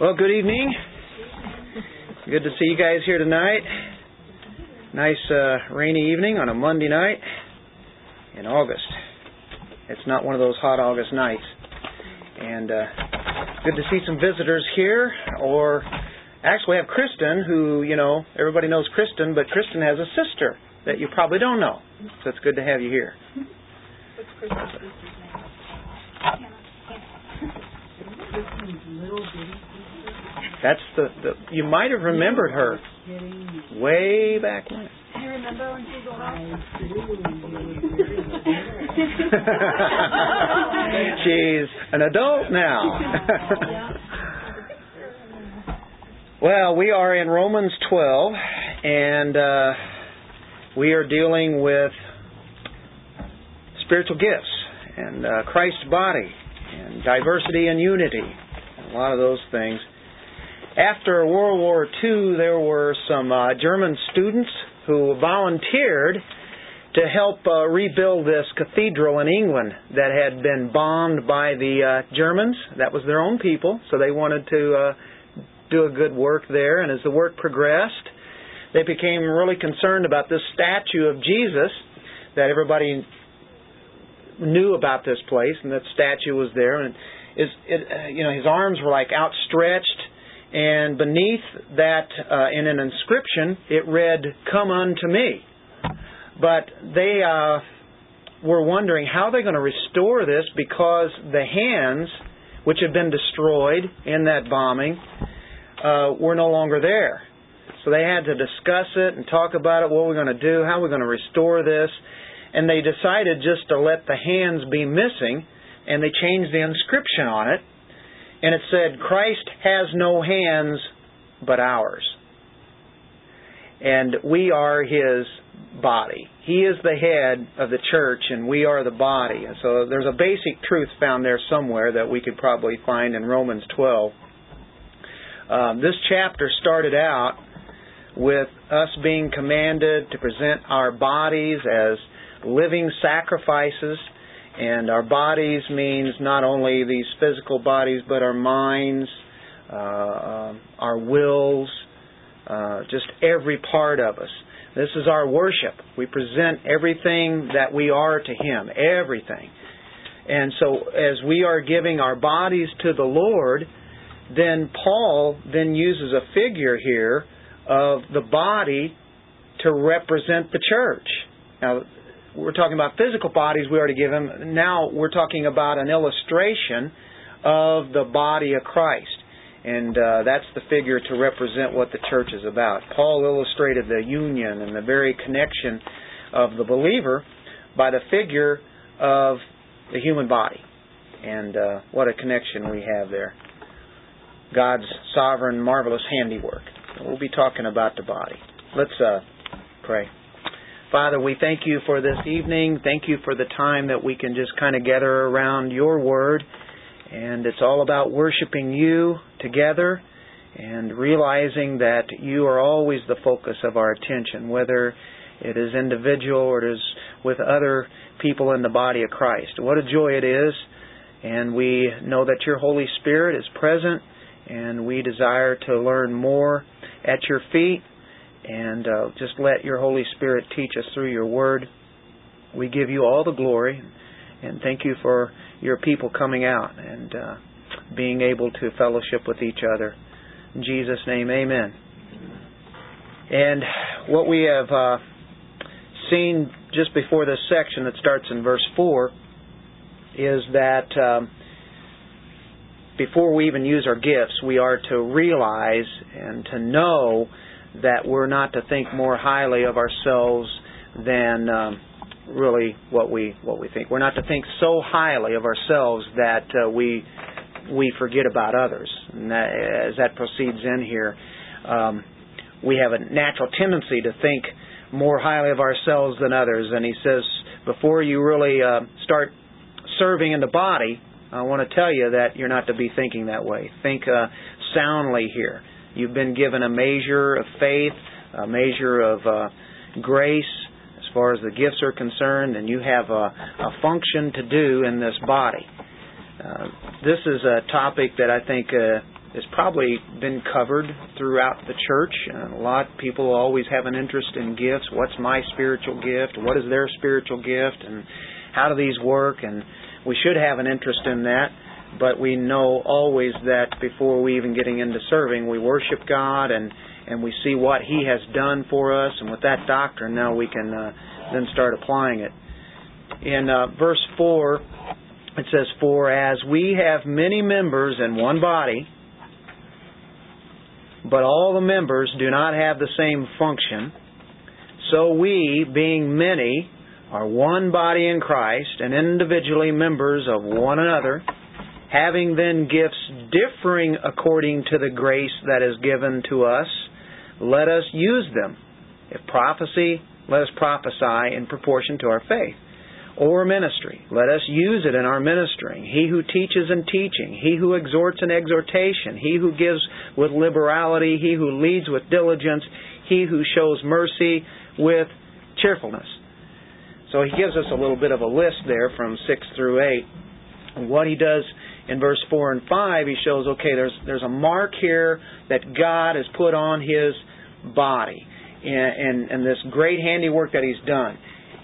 Well, good evening. Good to see you guys here tonight. Nice uh, rainy evening on a Monday night in August. It's not one of those hot August nights. And uh, good to see some visitors here. Or actually, we have Kristen, who, you know, everybody knows Kristen, but Kristen has a sister that you probably don't know. So it's good to have you here. What's sister's name? That's the, the you might have remembered her way back when. Do you remember when she was little? She's an adult now. well, we are in Romans 12, and uh, we are dealing with spiritual gifts and uh, Christ's body and diversity and unity, and a lot of those things. After World War II, there were some uh, German students who volunteered to help uh, rebuild this cathedral in England that had been bombed by the uh, Germans. That was their own people, so they wanted to uh, do a good work there. And as the work progressed, they became really concerned about this statue of Jesus that everybody knew about this place, and that statue was there. And is it, uh, you know, his arms were like outstretched, and beneath that, uh, in an inscription, it read, "Come unto me." But they uh, were wondering how they're going to restore this because the hands, which had been destroyed in that bombing, uh, were no longer there. So they had to discuss it and talk about it. What we're going to do? How we're going to restore this? And they decided just to let the hands be missing, and they changed the inscription on it, and it said, "Christ has no hands but ours." And we are His body. He is the head of the church, and we are the body. And so there's a basic truth found there somewhere that we could probably find in Romans 12. Um, this chapter started out with us being commanded to present our bodies as living sacrifices. And our bodies means not only these physical bodies, but our minds, uh, uh our wills, uh, just every part of us. This is our worship. We present everything that we are to Him, everything. And so, as we are giving our bodies to the Lord, then Paul then uses a figure here of the body to represent the church. Now, we're talking about physical bodies we already give him. Now we're talking about an illustration of the body of Christ. And uh, that's the figure to represent what the church is about. Paul illustrated the union and the very connection of the believer by the figure of the human body. And uh, what a connection we have there. God's sovereign, marvelous handiwork. We'll be talking about the body. Let's uh, pray. Father, we thank you for this evening. Thank you for the time that we can just kind of gather around your word and it's all about worshiping you together and realizing that you are always the focus of our attention, whether it is individual or it is with other people in the body of Christ. What a joy it is. And we know that your Holy Spirit is present, and we desire to learn more at your feet. And uh, just let your Holy Spirit teach us through your word. We give you all the glory, and thank you for your people coming out and uh, being able to fellowship with each other. In Jesus' name, amen. And what we have uh, seen just before this section that starts in verse 4 is that um, before we even use our gifts, we are to realize and to know that we're not to think more highly of ourselves than. Um, really what we what we think. We're not to think so highly of ourselves that uh, we we forget about others. And that, as that proceeds in here, um, we have a natural tendency to think more highly of ourselves than others. And he says, before you really uh, start serving in the body, I want to tell you that you're not to be thinking that way. Think uh, soundly here. You've been given a measure of faith, a measure of uh, grace, as far as the gifts are concerned, and you have a, a function to do in this body. Uh, this is a topic that I think uh, has probably been covered throughout the church. Uh, a lot of people always have an interest in gifts. What's my spiritual gift? What is their spiritual gift? And how do these work? And we should have an interest in that. But we know always that before we even getting into serving, we worship God and and we see what He has done for us. And with that doctrine, now we can uh, then start applying it. In uh, verse four, it says, "For as we have many members in one body." but all the members do not have the same function. So we, being many, are one body in Christ and individually members of one another, having then gifts differing according to the grace that is given to us, let us use them. If prophecy, let us prophesy in proportion to our faith or ministry. Let us use it in our ministering. He who teaches in teaching, he who exhorts in exhortation, he who gives with liberality, he who leads with diligence, he who shows mercy with cheerfulness. So he gives us a little bit of a list there from 6 through 8. And what he does in verse 4 and 5, he shows, okay, there's, there's a mark here that God has put on his body and, and, and this great handiwork that he's done.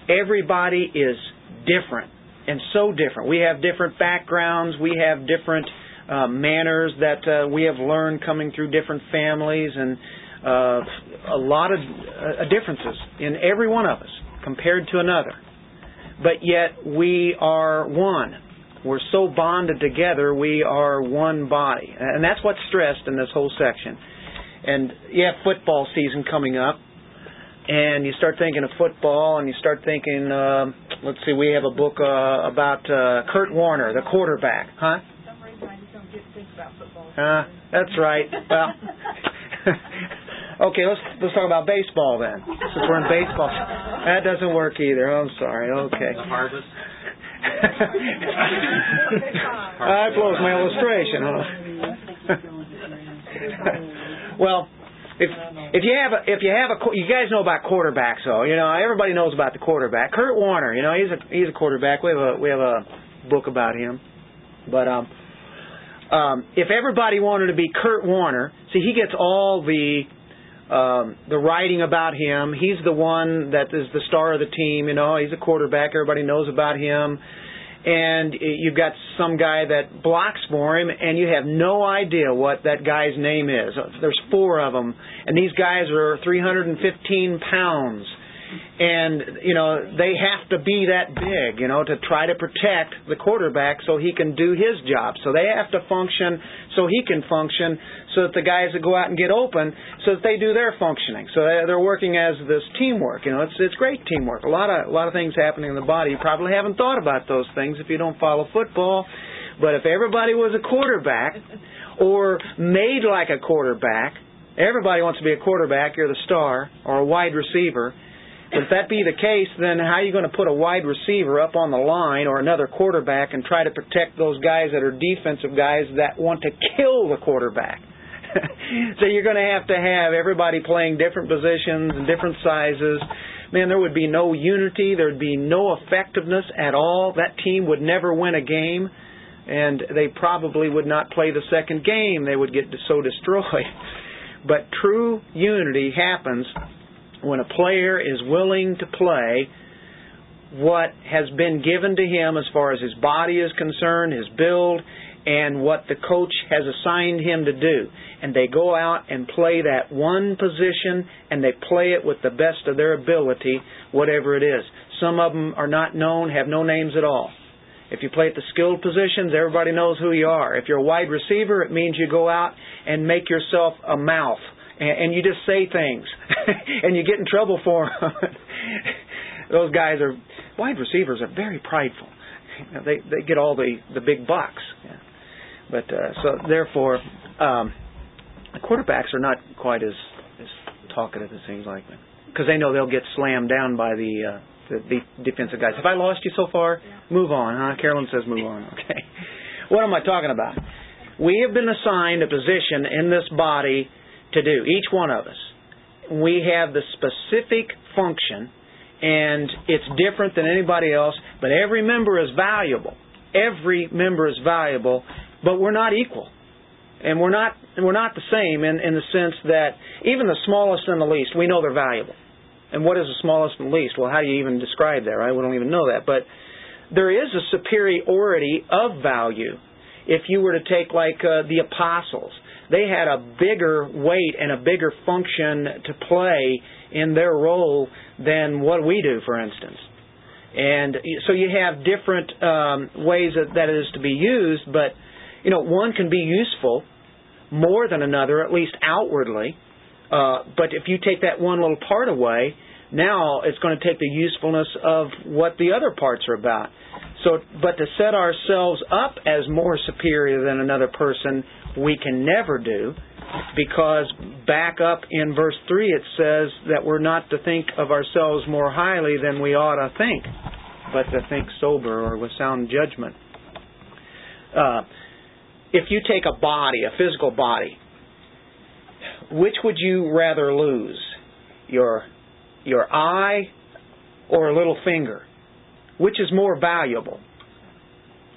Everybody is different and so different. We have different backgrounds. We have different uh, manners that uh, we have learned coming through different families, and uh, a lot of uh, differences in every one of us compared to another. But yet we are one. We're so bonded together. We are one body, and that's what's stressed in this whole section. And you have football season coming up, and you start thinking of football, and you start thinking, um, let's see, we have a book uh, about uh, Kurt Warner, the quarterback, huh? some reason I just don't get to think about football. Uh, that's right. Well, okay, let's let's talk about baseball then. Since we're in baseball, that doesn't work either. I'm sorry. Okay. The harvest. that blows my illustration, huh? well, if if you have a if you have a you guys know about quarterbacks though. You know everybody knows about the quarterback. Kurt Warner you know he's a he's a quarterback. We have a we have a book about him. But um um if everybody wanted to be Kurt Warner see he gets all the um the writing about him. He's the one that is the star of the team you know he's a quarterback everybody knows about him. And you've got some guy that blocks for him, and you have no idea what that guy's name is. There's four of them, and these guys are 315 pounds. And you know they have to be that big you know to try to protect the quarterback so he can do his job. So they have to function so he can function so that the guys that go out and get open so that they do their functioning. So they're working as this teamwork you know it's it's great teamwork. A lot of a lot of things happening in the body. You probably haven't thought about those things if you don't follow football. But if everybody was a quarterback or made like a quarterback everybody wants to be a quarterback you're the star or a wide receiver. But if that be the case, then how are you going to put a wide receiver up on the line or another quarterback and try to protect those guys that are defensive guys that want to kill the quarterback? so you're going to have to have everybody playing different positions and different sizes. Man, there would be no unity. There would be no effectiveness at all. That team would never win a game, and they probably would not play the second game. They would get so destroyed. But true unity happens when a player is willing to play what has been given to him as far as his body is concerned, his build, and what the coach has assigned him to do. And they go out and play that one position and they play it with the best of their ability, whatever it is. Some of them are not known, have no names at all. If you play at the skilled positions, everybody knows who you are. If you're a wide receiver, it means you go out and make yourself a mouth and, and you just say things, and you get in trouble for them. Those guys are wide receivers are very prideful. You know, they they get all the the big bucks. Yeah. But uh, so therefore, um, the quarterbacks are not quite as as talkative. It seems like because they know they'll get slammed down by the. Uh, the, the defensive guys. Have I lost you so far? Yeah. Move on, huh? Carolyn says move on. Okay. What am I talking about? We have been assigned a position in this body to do, each one of us. We have the specific function, and it's different than anybody else, but every member is valuable. Every member is valuable, but we're not equal. And we're not we're not the same in, in the sense that even the smallest and the least, we know they're valuable. And what is the smallest and least? Well, how do you even describe that, right? We don't even know that. But there is a superiority of value. If you were to take like uh, the apostles, they had a bigger weight and a bigger function to play in their role than what we do, for instance. And so you have different um, ways that, that is to be used, but you know one can be useful more than another, at least outwardly. Uh, but if you take that one little part away, now it's going to take the usefulness of what the other parts are about. So, but to set ourselves up as more superior than another person, we can never do, because back up in verse three it says that we're not to think of ourselves more highly than we ought to think, but to think sober or with sound judgment. Uh, if you take a body, a physical body, which would you rather lose? Your your eye or a little finger? Which is more valuable?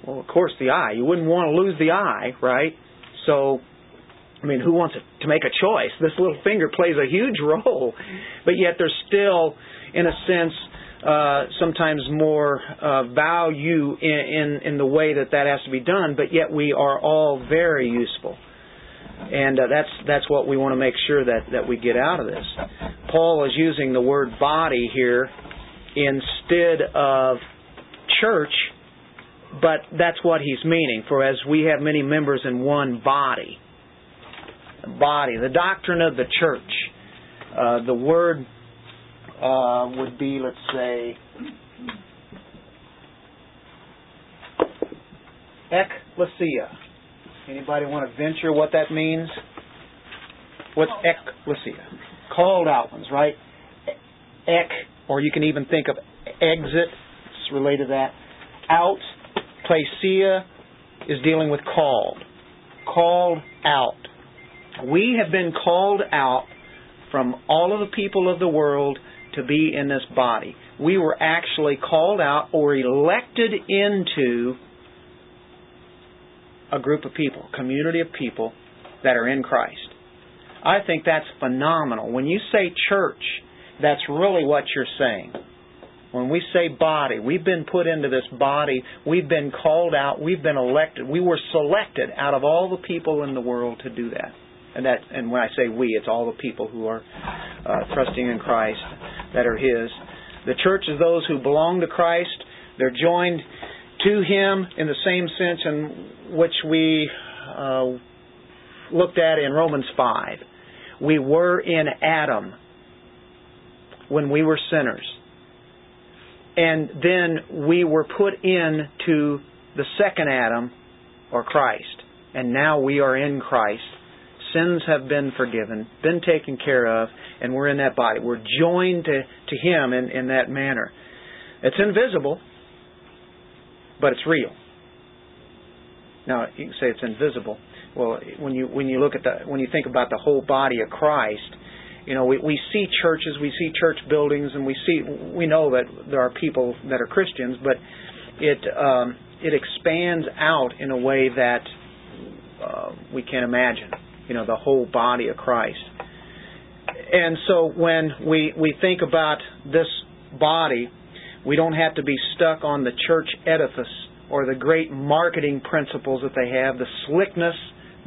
Well, of course, the eye. You wouldn't want to lose the eye, right? So, I mean, who wants to make a choice? This little finger plays a huge role, but yet there's still, in a sense, uh, sometimes more uh, value in, in in the way that that has to be done. But yet we are all very useful and uh, that's that's what we want to make sure that that we get out of this. Paul is using the word body here instead of church, but that's what he's meaning. For as we have many members in one body, body, the doctrine of the church. Uh, the word uh, would be, let's say, ecclesia Anybody want to venture what that means? What's ecclesia? Called out ones, right? Ek, or you can even think of exit. It's related to that. Out. Klesia is dealing with called. Called out. We have been called out from all of the people of the world to be in this body. We were actually called out or elected into a group of people, community of people that are in Christ. I think that's phenomenal. When you say church, that's really what you're saying. When we say body, we've been put into this body, we've been called out, we've been elected, we were selected out of all the people in the world to do that. And that, and when I say we, it's all the people who are uh, trusting in Christ that are His. The church is those who belong to Christ. They're joined to Him in the same sense in which we uh, looked at in Romans 5. We were in Adam when we were sinners. And then we were put into the second Adam, or Christ. And now we are in Christ. Sins have been forgiven, been taken care of, and we're in that body. We're joined to, to Him in, in that manner. It's invisible, but it's real. Now you can say it's invisible. Well, when you when you look at the when you think about the whole body of Christ, you know we, we see churches, we see church buildings, and we see we know that there are people that are Christians, but it um, it expands out in a way that uh, we can't imagine. You know the whole body of Christ. And so when we we think about this body, we don't have to be stuck on the church edifice or the great marketing principles that they have, the slickness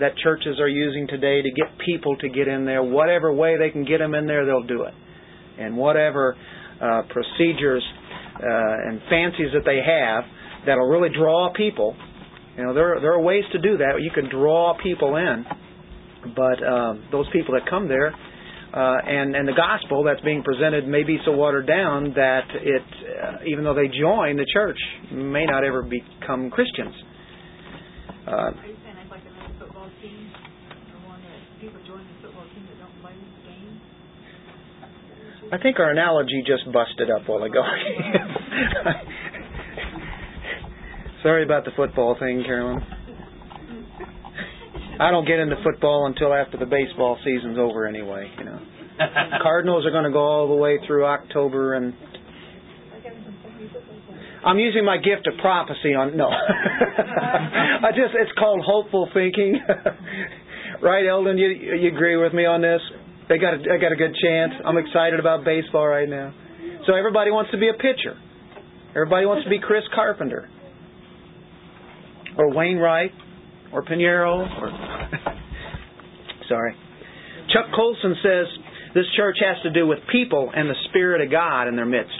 that churches are using today to get people to get in there. Whatever way they can get them in there, they'll do it. And whatever uh, procedures uh, and fancies that they have that'll really draw people. You know, there there are ways to do that. You can draw people in, but uh, those people that come there uh, and and the gospel that's being presented may be so watered down that it, uh, even though they join the church, may not ever become Christians. Uh, Are you saying that's like another football team, the one that people join the football team that don't play the game? I think our analogy just busted up while ago. Sorry about the football thing, Carolyn. I don't get into football until after the baseball season's over anyway, you know. Cardinals are going to go all the way through October and I'm using my gift of prophecy on no. I just it's called hopeful thinking. right, Eldon? You you agree with me on this? They got a, they got a good chance. I'm excited about baseball right now. So everybody wants to be a pitcher. Everybody wants to be Chris Carpenter or Wainwright or Pineiro or sorry. Chuck Colson says this church has to do with people and the Spirit of God in their midst.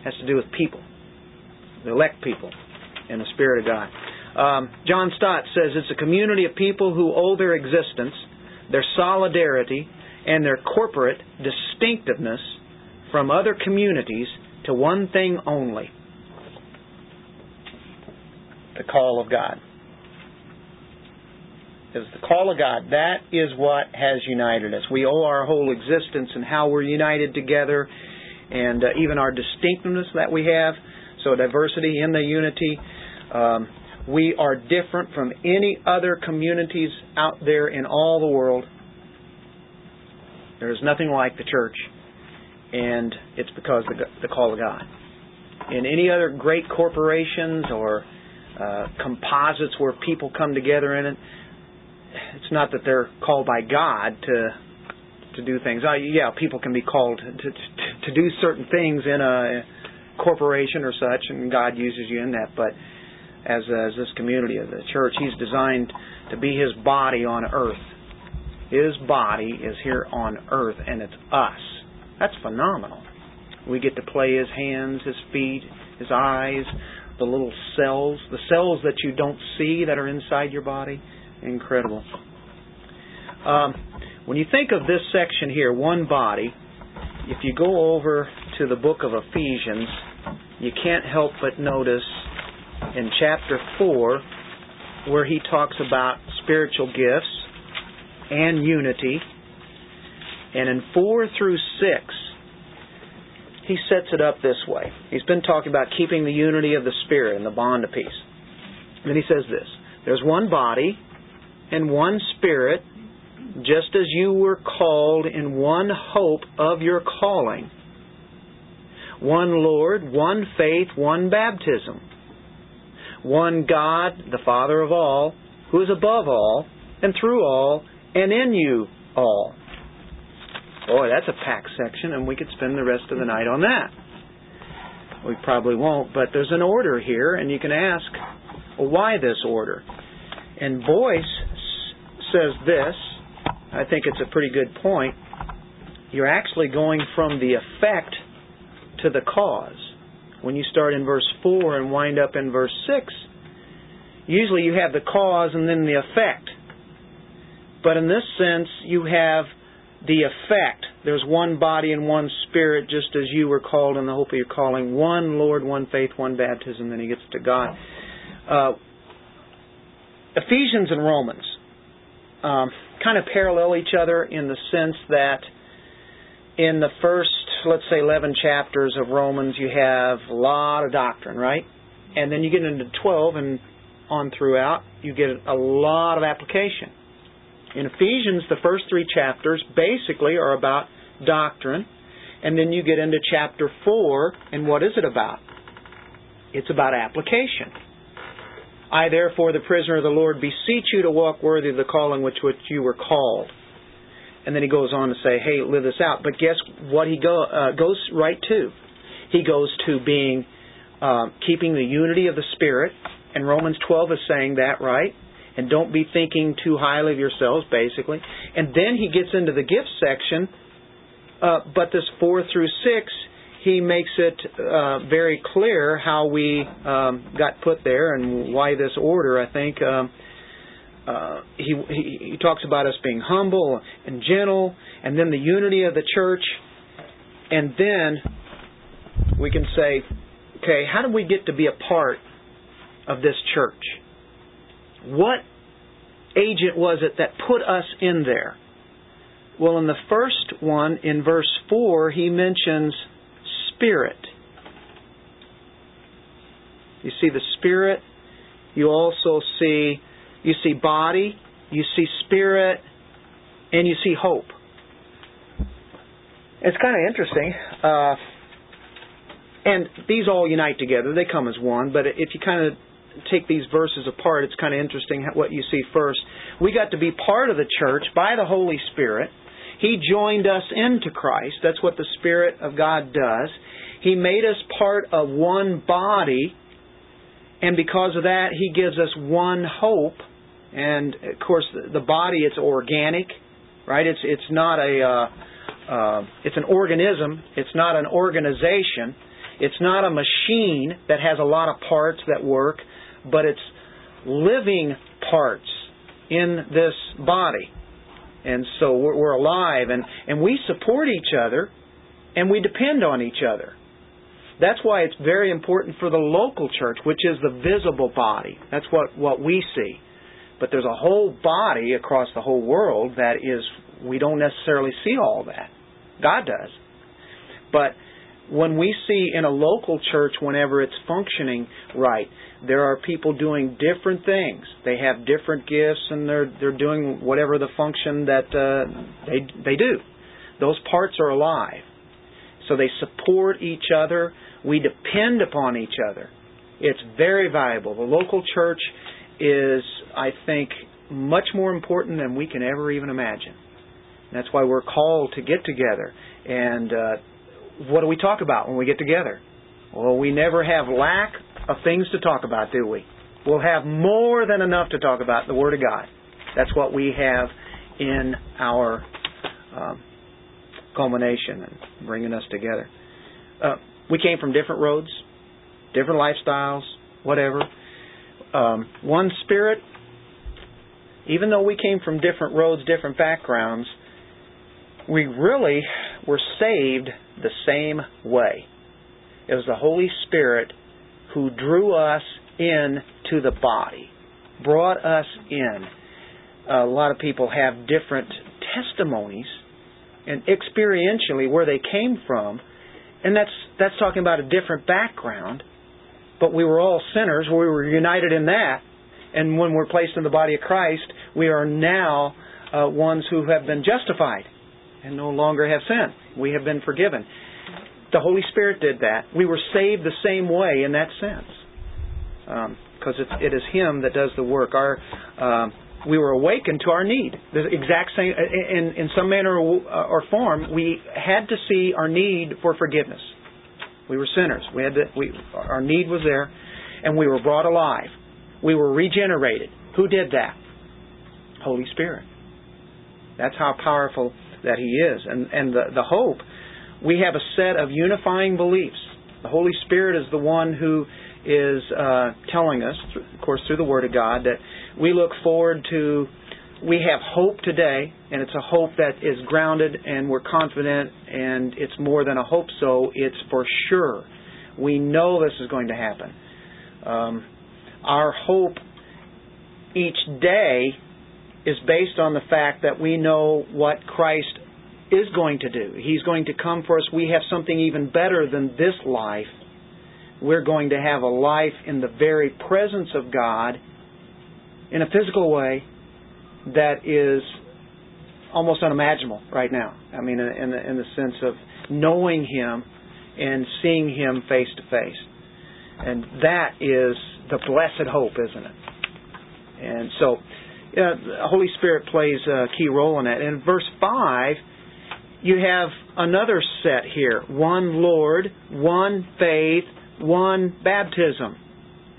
It has to do with people, the elect people, and the Spirit of God. Um, John Stott says it's a community of people who owe their existence, their solidarity, and their corporate distinctiveness from other communities to one thing only the call of God. Is the call of God. That is what has united us. We owe our whole existence and how we're united together and uh, even our distinctiveness that we have. So, diversity in the unity. Um, we are different from any other communities out there in all the world. There is nothing like the church, and it's because of the, the call of God. In any other great corporations or uh, composites where people come together in it, it's not that they're called by God to to do things. Uh, yeah, people can be called to, to to do certain things in a corporation or such, and God uses you in that. But as as this community of the church, He's designed to be His body on earth. His body is here on earth, and it's us. That's phenomenal. We get to play His hands, His feet, His eyes, the little cells, the cells that you don't see that are inside your body incredible. Um, when you think of this section here, one body, if you go over to the book of Ephesians, you can't help but notice in chapter 4 where he talks about spiritual gifts and unity. And in 4 through 6, he sets it up this way. He's been talking about keeping the unity of the Spirit and the bond of peace. And then he says this There's one body and one Spirit, just as you were called in one hope of your calling. One Lord, one faith, one baptism. One God, the Father of all, who is above all, and through all, and in you all. Boy, that's a packed section, and we could spend the rest of the night on that. We probably won't, but there's an order here, and you can ask, well, why this order? And Boice says this, I think it's a pretty good point. You're actually going from the effect to the cause. When you start in verse 4 and wind up in verse 6, usually you have the cause and then the effect. But in this sense, you have the effect. There's one body and one spirit, just as you were called in the hope of your calling. One Lord, one faith, one baptism. Then he gets to God. Uh, Ephesians and Romans um, kind of parallel each other in the sense that in the first, let's say, 11 chapters of Romans, you have a lot of doctrine, right? And then you get into 12 and on throughout, you get a lot of application. In Ephesians, the first three chapters basically are about doctrine, and then you get into chapter 4, and what is it about? It's about application. I therefore, the prisoner of the Lord, beseech you to walk worthy of the calling which which you were called. And then he goes on to say, hey, live this out. But guess what he go, uh, goes right to? He goes to being uh, keeping the unity of the Spirit. And Romans 12 is saying that, right? And don't be thinking too highly of yourselves, basically. And then he gets into the gift section. Uh, but this 4 through 6 he makes it uh, very clear how we um, got put there and why this order. I think um, uh, he, he he talks about us being humble and gentle, and then the unity of the church, and then we can say, okay, how do we get to be a part of this church? What agent was it that put us in there? Well, in the first one, in verse 4, he mentions Spirit. You see the Spirit. You also see you see body, you see spirit, and you see hope. It's kind of interesting. Uh, and these all unite together. They come as one. But if you kind of take these verses apart, it's kind of interesting what you see first. We got to be part of the church by the Holy Spirit. He joined us into Christ. That's what the Spirit of God does. He made us part of one body, and because of that, He gives us one hope. And of course, the body it's organic, right? It's it's not a uh, uh, it's an organism. It's not an organization. It's not a machine that has a lot of parts that work, but it's living parts in this body. And so we're, we're alive and, and we support each other and we depend on each other. That's why it's very important for the local church, which is the visible body. That's what, what we see. But there's a whole body across the whole world that is, we don't necessarily see all that. God does. But when we see in a local church, whenever it's functioning right, there are people doing different things. They have different gifts, and they're they're doing whatever the function that uh, they they do. Those parts are alive, so they support each other. We depend upon each other. It's very valuable. The local church is, I think, much more important than we can ever even imagine. That's why we're called to get together and. Uh, what do we talk about when we get together? Well, we never have lack of things to talk about, do we? We'll have more than enough to talk about the Word of God. That's what we have in our um, culmination and bringing us together. Uh, we came from different roads, different lifestyles, whatever. Um, one spirit. Even though we came from different roads, different backgrounds, we really were saved the same way. It was the Holy Spirit who drew us in to the body, brought us in. A lot of people have different testimonies and experientially where they came from, and that's that's talking about a different background. But we were all sinners. We were united in that, and when we're placed in the body of Christ, we are now uh, ones who have been justified and no longer have sin. We have been forgiven. The Holy Spirit did that. We were saved the same way in that sense. Because um, it is Him that does the work. Our, um, we were awakened to our need. The exact same, in, in some manner or form, we had to see our need for forgiveness. We were sinners. We had to, we, our need was there, and we were brought alive. We were regenerated. Who did that? Holy Spirit. That's how powerful that He is. And, and the, the hope, we have a set of unifying beliefs. The Holy Spirit is the one who is uh, telling us, of course, through the Word of God, that we look forward to. We have hope today, and it's a hope that is grounded, and we're confident, and it's more than a hope. So it's for sure. We know this is going to happen. Um, our hope each day is based on the fact that we know what Christ is going to do. He's going to come for us. We have something even better than this life. We're going to have a life in the very presence of God in a physical way that is almost unimaginable right now. I mean, in the, in the sense of knowing Him and seeing Him face to face. And that is the blessed hope, isn't it? And so uh, the Holy Spirit plays a key role in that. In verse 5, you have another set here one Lord, one faith, one baptism.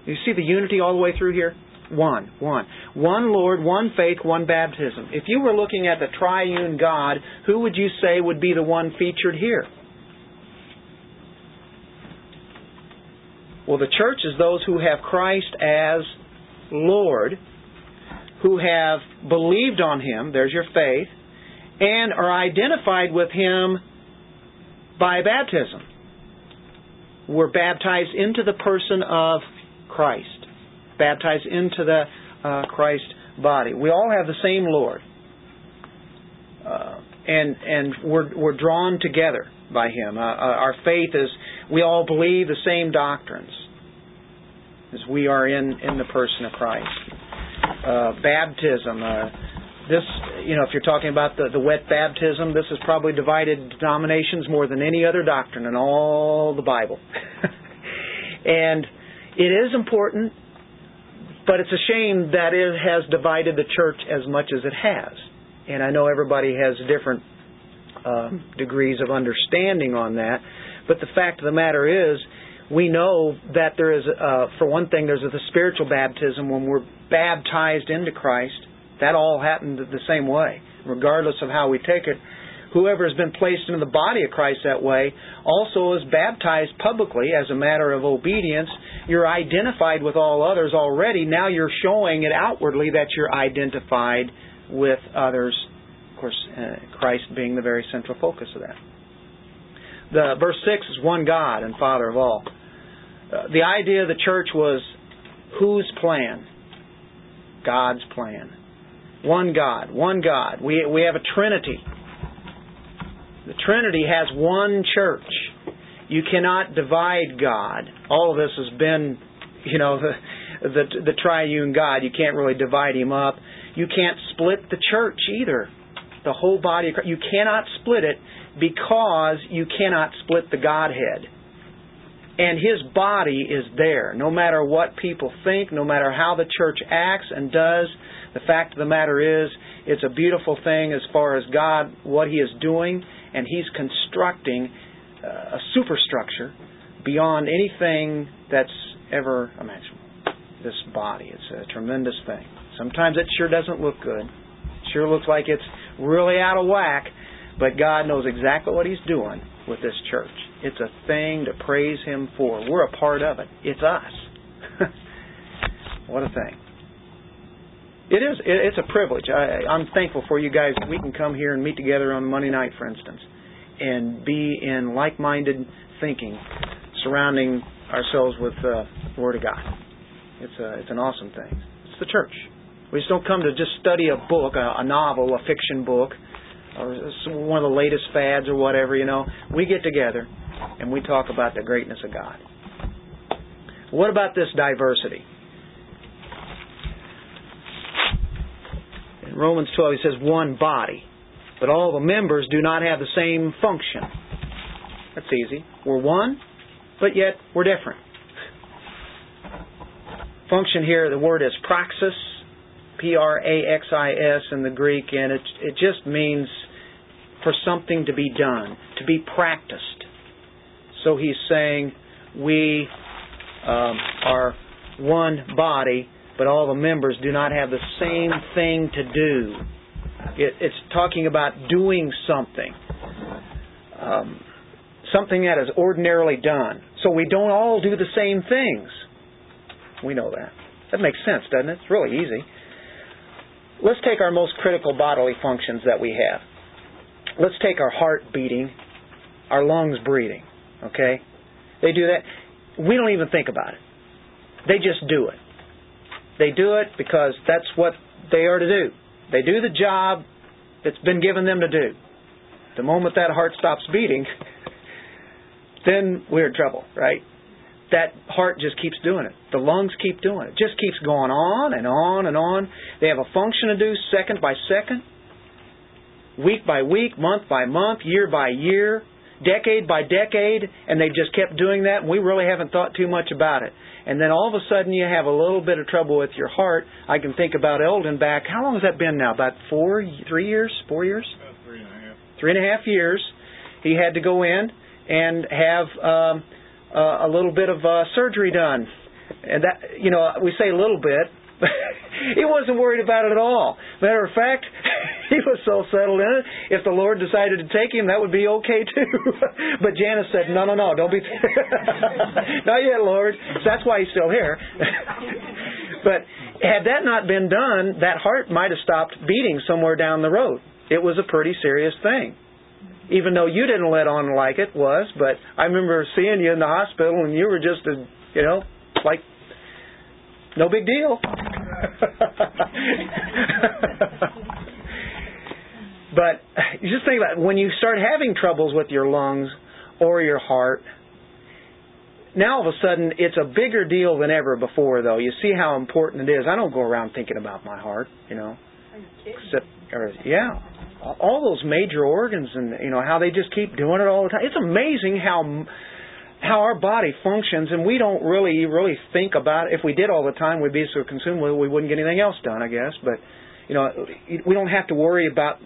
You see the unity all the way through here? One, one. One Lord, one faith, one baptism. If you were looking at the triune God, who would you say would be the one featured here? Well, the church is those who have Christ as Lord who have believed on him, there's your faith, and are identified with him by baptism. We're baptized into the person of Christ, baptized into the uh, Christ body. We all have the same Lord, uh, and and we're we're drawn together by Him. Uh, uh our faith is we all believe the same doctrines as we are in in the person of Christ uh, baptism. This, you know, if you're talking about the, the wet baptism, this has probably divided denominations more than any other doctrine in all the Bible. and it is important but it's a shame that it has divided the church as much as it has. And I know everybody has different uh, degrees of understanding on that. But the fact of the matter is, we know that there is, uh, for one thing, there's the spiritual baptism when we're baptized into Christ. That all happened the same way, regardless of how we take it. Whoever has been placed into the body of Christ that way also is baptized publicly as a matter of obedience. You're identified with all others already. Now you're showing it outwardly that you're identified with others. Of course, uh, Christ being the very central focus of that. The verse six is one God and Father of all. Uh, the idea of the church was whose plan? God's plan. One God, one God. We we have a Trinity. The Trinity has one church. You cannot divide God. All of this has been, you know, the, the, the triune God. You can't really divide him up. You can't split the church either. The whole body of Christ. You cannot split it because you cannot split the Godhead. And his body is there. No matter what people think, no matter how the church acts and does, the fact of the matter is, it's a beautiful thing as far as God, what he is doing and he's constructing uh, a superstructure beyond anything that's ever imaginable. This body, it's a tremendous thing. Sometimes it sure doesn't look good. It sure looks like it's really out of whack, but God knows exactly what he's doing with this church. It's a thing to praise him for. We're a part of it. It's us. what a thing. It is. It's a privilege. I, I'm thankful for you guys we can come here and meet together on Monday night, for instance, and be in like-minded thinking, surrounding ourselves with uh, the Word of God. It's a, it's an awesome thing. It's the church. We just don't come to just study a book, a, a novel, a fiction book, or one of the latest fads or whatever. You know, we get together and we talk about the greatness of God. What about this diversity? Romans 12, he says, one body. But all the members do not have the same function. That's easy. We're one, but yet we're different. Function here, the word is praxis, P R A X I S in the Greek, and it, it just means for something to be done, to be practiced. So he's saying we um, are one body, but all the members do not have the same thing to do. It, it's talking about doing something, um, something that is ordinarily done. So we don't all do the same things. We know that. That makes sense, doesn't it? It's really easy. Let's take our most critical bodily functions that we have. Let's take our heart beating, our lungs breathing. Okay? They do that. We don't even think about it. They just do it. They do it because that's what they are to do. They do the job that's been given them to do. The moment that heart stops beating, then we're in trouble, right? That heart just keeps doing it. The lungs keep doing it. It just keeps going on and on and on. They have a function to do second by second, week by week, month by month, year by year, decade by decade, and they've just kept doing that, and we really haven't thought too much about it and then all of a sudden you have a little bit of trouble with your heart. I can think about Eldon back. How long has that been now? About four, three years, four years? About three and a half. Three and a half years. He had to go in and have um, uh, a little bit of uh, surgery done, and that you know we say a little bit. He wasn't worried about it at all. Matter of fact, he was so settled in it. If the Lord decided to take him, that would be okay too. but Janice said, "No, no, no, don't be. not yet, Lord." So that's why he's still here. but had that not been done, that heart might have stopped beating somewhere down the road. It was a pretty serious thing. Even though you didn't let on like it was, but I remember seeing you in the hospital and you were just a, you know, like no big deal. but you just think about it. when you start having troubles with your lungs or your heart, now all of a sudden it's a bigger deal than ever before though. You see how important it is. I don't go around thinking about my heart, you know. Except or yeah. All those major organs and you know how they just keep doing it all the time. It's amazing how how our body functions, and we don't really really think about it. If we did all the time, we'd be so consumed with we wouldn't get anything else done, I guess. But you know, we don't have to worry about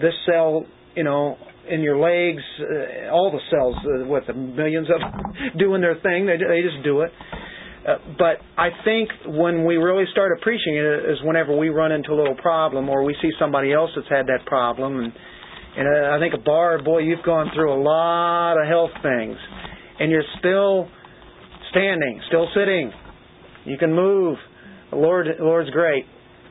this cell, you know, in your legs, uh, all the cells, uh, what the millions of doing their thing. They they just do it. Uh, but I think when we really start appreciating it is whenever we run into a little problem or we see somebody else that's had that problem. And, and uh, I think, Barb, boy, you've gone through a lot of health things. And you're still standing, still sitting. You can move. The Lord, the Lord's great.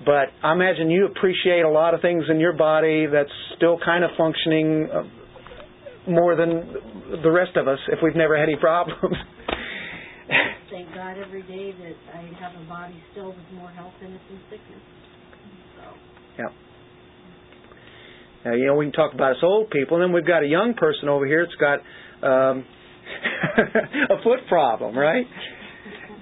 But I imagine you appreciate a lot of things in your body that's still kind of functioning uh, more than the rest of us if we've never had any problems. Thank God every day that I have a body still with more health in it than sickness. So. Yeah. Now, you know, we can talk about us old people, and then we've got a young person over here that's got um, a foot problem, right?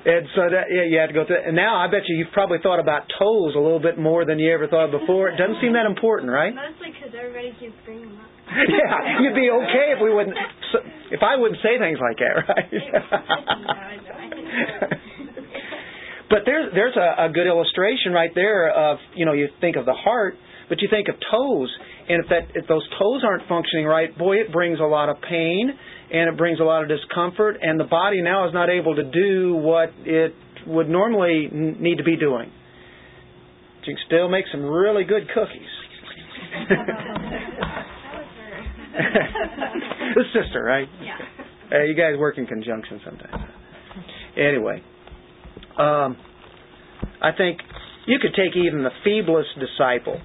And so that yeah, you had to go through. And now I bet you you've probably thought about toes a little bit more than you ever thought before. It doesn't seem that important, right? Mostly because everybody keeps bringing them up. yeah, you'd be okay if we wouldn't. If I wouldn't say things like that, right? but there's there's a, a good illustration right there of you know you think of the heart, but you think of toes, and if that if those toes aren't functioning right, boy, it brings a lot of pain and it brings a lot of discomfort, and the body now is not able to do what it would normally need to be doing. But you can still make some really good cookies. the sister, right? Yeah. Uh, you guys work in conjunction sometimes. Anyway, um, I think you could take even the feeblest disciple,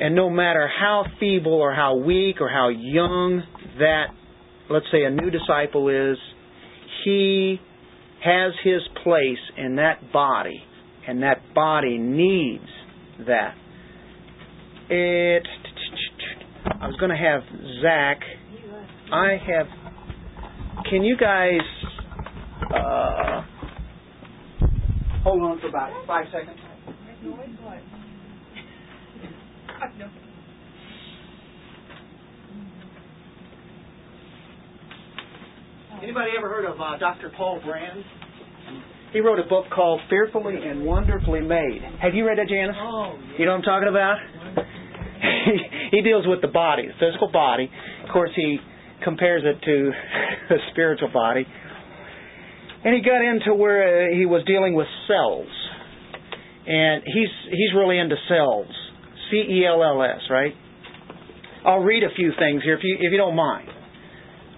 and no matter how feeble or how weak or how young that, let's say, a new disciple is, he has his place in that body, and that body needs that. It. I was going to have Zach. I have. Can you guys uh, hold on for about five seconds? Anybody ever heard of uh, Dr. Paul Brand? He wrote a book called Fearfully and Wonderfully Made. Have you read that, Janice? Oh, You know what I'm talking about? he deals with the body, the physical body. Of course, he compares it to the spiritual body. And he got into where uh, he was dealing with cells. And he's he's really into cells. C E L L S, right? I'll read a few things here if you if you don't mind.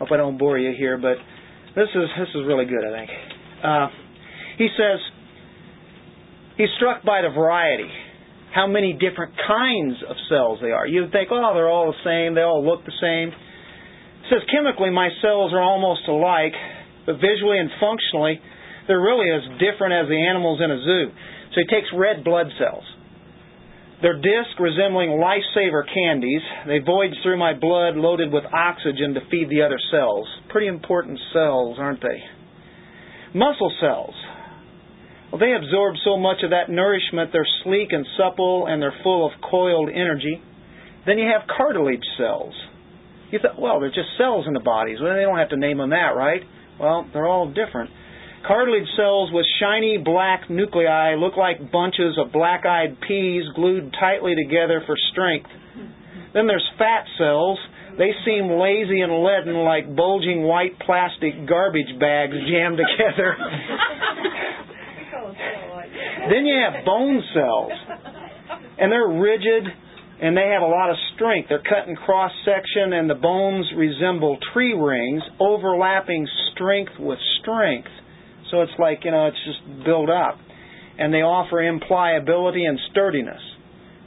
Hope I don't bore you here, but this is this is really good, I think. Uh, he says he's struck by the variety, how many different kinds of cells they are. You'd think, oh, they're all the same, they all look the same. He says chemically, my cells are almost alike, but visually and functionally, they're really as different as the animals in a zoo. So he takes red blood cells. They're disc resembling lifesaver candies. They voyage through my blood loaded with oxygen to feed the other cells. Pretty important cells, aren't they? Muscle cells. Well, they absorb so much of that nourishment, they're sleek and supple and they're full of coiled energy. Then you have cartilage cells. You thought, well, they're just cells in the bodies. Well, they don't have to name them that, right? Well, they're all different. Cartilage cells with shiny black nuclei look like bunches of black eyed peas glued tightly together for strength. Then there's fat cells. They seem lazy and leaden like bulging white plastic garbage bags jammed together. then you have bone cells. And they're rigid and they have a lot of strength. They're cut in cross section and the bones resemble tree rings, overlapping strength with strength. So it's like, you know, it's just built up. And they offer impliability and sturdiness.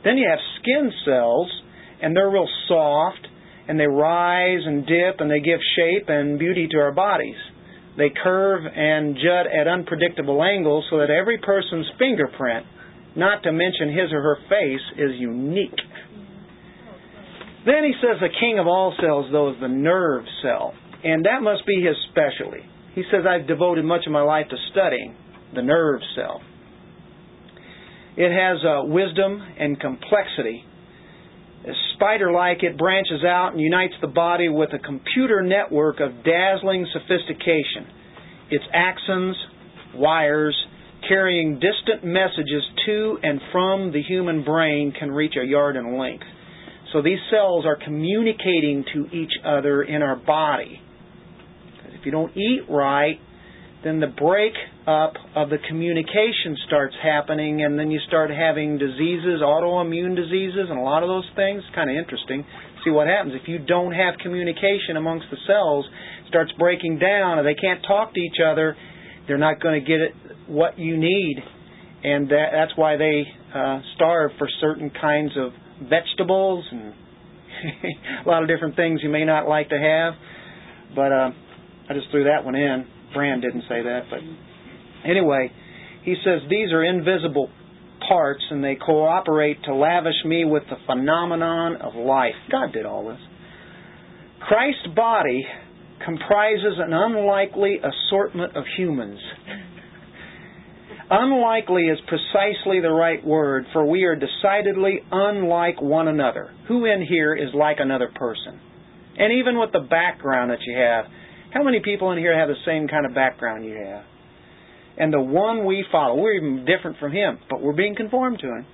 Then you have skin cells, and they're real soft, and they rise and dip, and they give shape and beauty to our bodies. They curve and jut at unpredictable angles so that every person's fingerprint, not to mention his or her face, is unique. Then he says the king of all cells, though, is the nerve cell. And that must be his specialty. He says, I've devoted much of my life to studying the nerve cell. It has uh, wisdom and complexity. Spider like, it branches out and unites the body with a computer network of dazzling sophistication. Its axons, wires, carrying distant messages to and from the human brain can reach a yard in length. So these cells are communicating to each other in our body. If you don't eat right, then the break up of the communication starts happening and then you start having diseases, autoimmune diseases and a lot of those things. Kind of interesting. See what happens if you don't have communication amongst the cells, starts breaking down and they can't talk to each other, they're not going to get it what you need. And that, that's why they uh, starve for certain kinds of vegetables and a lot of different things you may not like to have. But uh, I just threw that one in. Brand didn't say that, but anyway, he says these are invisible parts and they cooperate to lavish me with the phenomenon of life. God did all this. Christ's body comprises an unlikely assortment of humans. Unlikely is precisely the right word, for we are decidedly unlike one another. Who in here is like another person? And even with the background that you have, how many people in here have the same kind of background you have? And the one we follow, we're even different from him, but we're being conformed to him.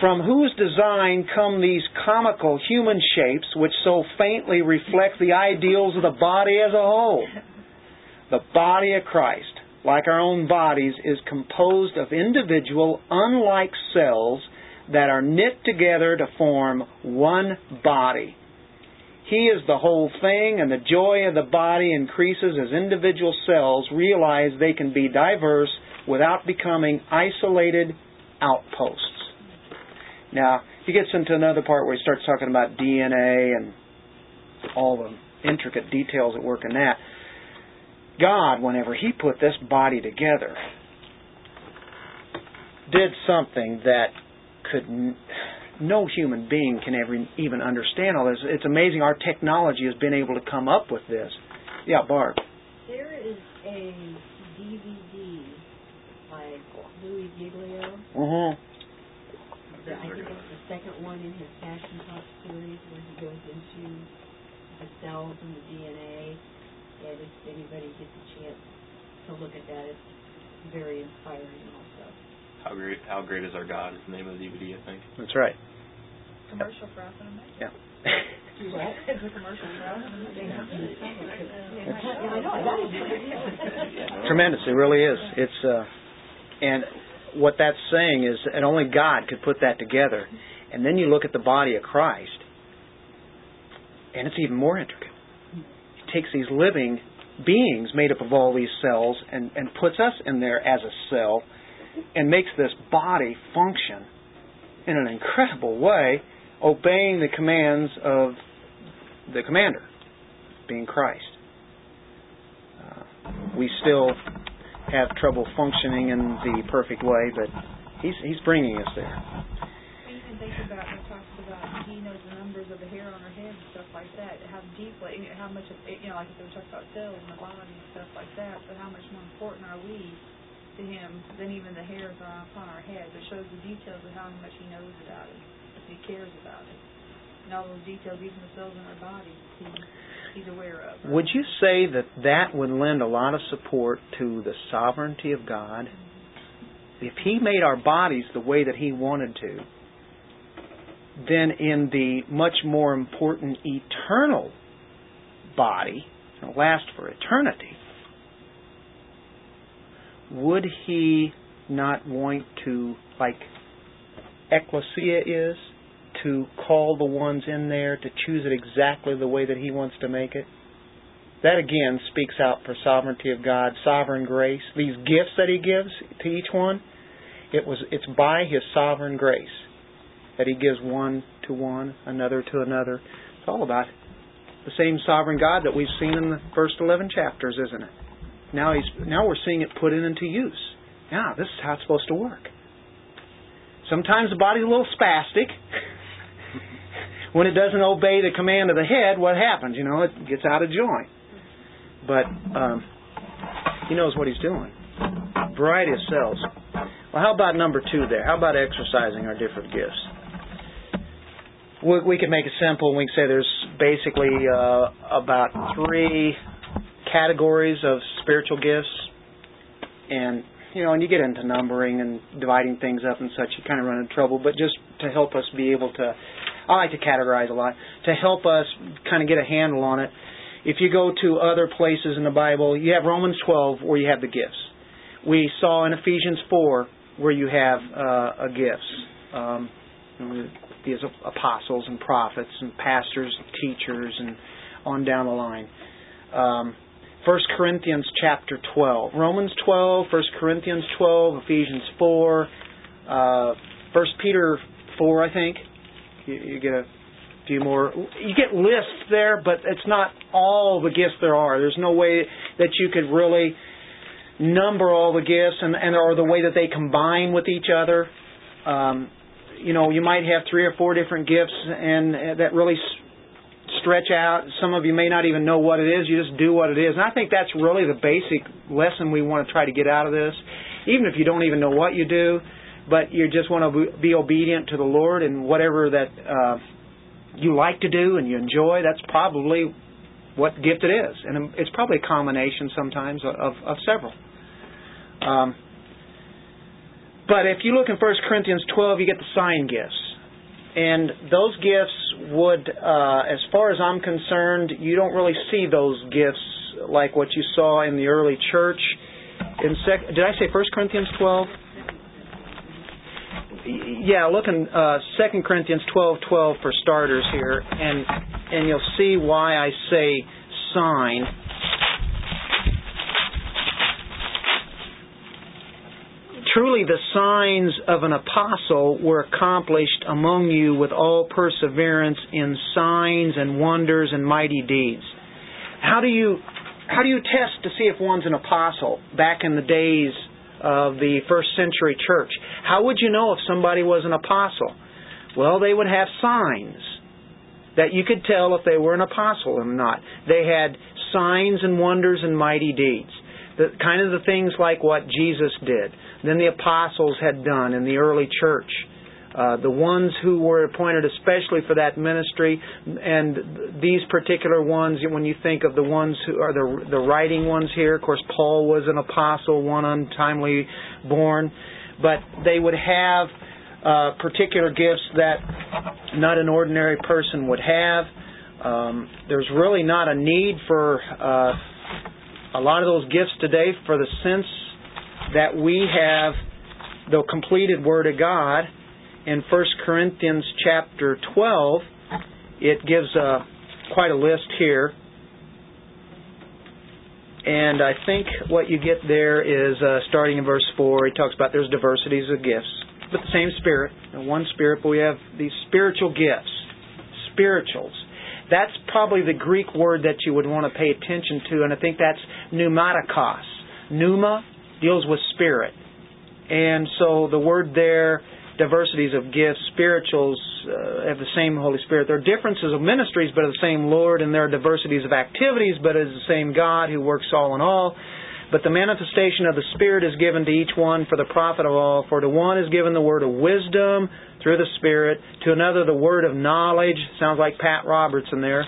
From whose design come these comical human shapes which so faintly reflect the ideals of the body as a whole? The body of Christ, like our own bodies, is composed of individual, unlike cells that are knit together to form one body. He is the whole thing, and the joy of the body increases as individual cells realize they can be diverse without becoming isolated outposts. Now, he gets into another part where he starts talking about DNA and all the intricate details that work in that. God, whenever He put this body together, did something that could no human being can ever even understand all this. It's amazing our technology has been able to come up with this. Yeah, Barb. There is a DVD by Louie Giglio. Uh-huh. The, I think it's the second one in his Passion Talk series where he goes into the cells and the DNA. And if anybody gets a chance to look at that, it's very inspiring. How great, how great is our God is the name of the DVD, I think. That's right. Commercial for us in a minute. Yeah. It's a commercial for us in a minute. Tremendous. It really is. It's uh, and what that's saying is that only God could put that together. And then you look at the body of Christ, and it's even more intricate. It takes these living beings made up of all these cells and, and puts us in there as a cell and makes this body function in an incredible way, obeying the commands of the commander, being Christ. Uh, we still have trouble functioning in the perfect way, but he's he's bringing us there. Even think about, it talks about, he knows the numbers of the hair on our head and stuff like that, how deeply, how much, you know, like if we talk about cells in the body and stuff like that, but how much more important are we to him than even the hairs are upon our heads? It shows the details of how much he knows about if he cares about it. And all those details, even the cells in our bodies, he, he's aware of. Would you say that that would lend a lot of support to the sovereignty of God? If He made our bodies the way that He wanted to, then in the much more important eternal body, last for eternity, would He not want to, like ecclesia is, to call the ones in there to choose it exactly the way that He wants to make it? That again speaks out for sovereignty of God, sovereign grace. These gifts that He gives to each one, it was it's by His sovereign grace that He gives one to one, another to another. It's all about the same sovereign God that we've seen in the first eleven chapters, isn't it? Now He's now we're seeing it put it into use. Yeah, this is how it's supposed to work. Sometimes the body's a little spastic. when it doesn't obey the command of the head, what happens? You know, it gets out of joint. But um, he knows what he's doing. Variety of cells. Well, how about number two there? How about exercising our different gifts? we, we could make it simple we can say there's basically uh, about three categories of spiritual gifts, and you know, and you get into numbering and dividing things up and such, you kind of run into trouble. But just to help us be able to, I like to categorize a lot to help us kind of get a handle on it. If you go to other places in the Bible, you have Romans 12 where you have the gifts. We saw in Ephesians 4 where you have uh, gifts. Um, these apostles and prophets and pastors and teachers and on down the line. Um, 1 Corinthians chapter 12. Romans 12, 1 Corinthians 12, Ephesians 4, uh, 1 Peter 4, I think. You, you get a few more. You get lists there, but it's not all the gifts there are. There's no way that you could really number all the gifts and, and or the way that they combine with each other. Um, you know, you might have three or four different gifts, and that really stretch out. Some of you may not even know what it is. You just do what it is. And I think that's really the basic lesson we want to try to get out of this. Even if you don't even know what you do, but you just want to be obedient to the Lord and whatever that uh, you like to do and you enjoy, that's probably what gift it is. And it's probably a combination sometimes of, of several. Um, but if you look in 1 Corinthians 12, you get the sign gifts. And those gifts would, uh, as far as I'm concerned, you don't really see those gifts like what you saw in the early church. In sec- did I say 1 Corinthians 12? Yeah, look in uh, 2 Corinthians 12, 12 for starters here, and and you'll see why I say sign Truly, the signs of an apostle were accomplished among you with all perseverance in signs and wonders and mighty deeds. How do you how do you test to see if one's an apostle back in the days of the first century church? How would you know if somebody was an apostle? Well, they would have signs that you could tell if they were an apostle or not. They had signs and wonders and mighty deeds. The kind of the things like what Jesus did then the apostles had done in the early church. Uh, the ones who were appointed especially for that ministry, and these particular ones, when you think of the ones who are the the writing ones here, of course, Paul was an apostle, one untimely born, but they would have uh, particular gifts that not an ordinary person would have. Um, there's really not a need for uh, a lot of those gifts today for the sense that we have the completed Word of God in 1 Corinthians chapter 12. It gives a, quite a list here. And I think what you get there is uh, starting in verse 4, he talks about there's diversities of gifts, but the same Spirit, one Spirit, but we have these spiritual gifts, spirituals. That's probably the Greek word that you would want to pay attention to, and I think that's pneumatikos. Pneuma deals with spirit. And so the word there, diversities of gifts, spirituals uh, have the same Holy Spirit. There are differences of ministries, but of the same Lord, and there are diversities of activities, but it is the same God who works all in all. But the manifestation of the Spirit is given to each one for the profit of all. For to one is given the word of wisdom through the Spirit, to another the word of knowledge. Sounds like Pat Robertson there.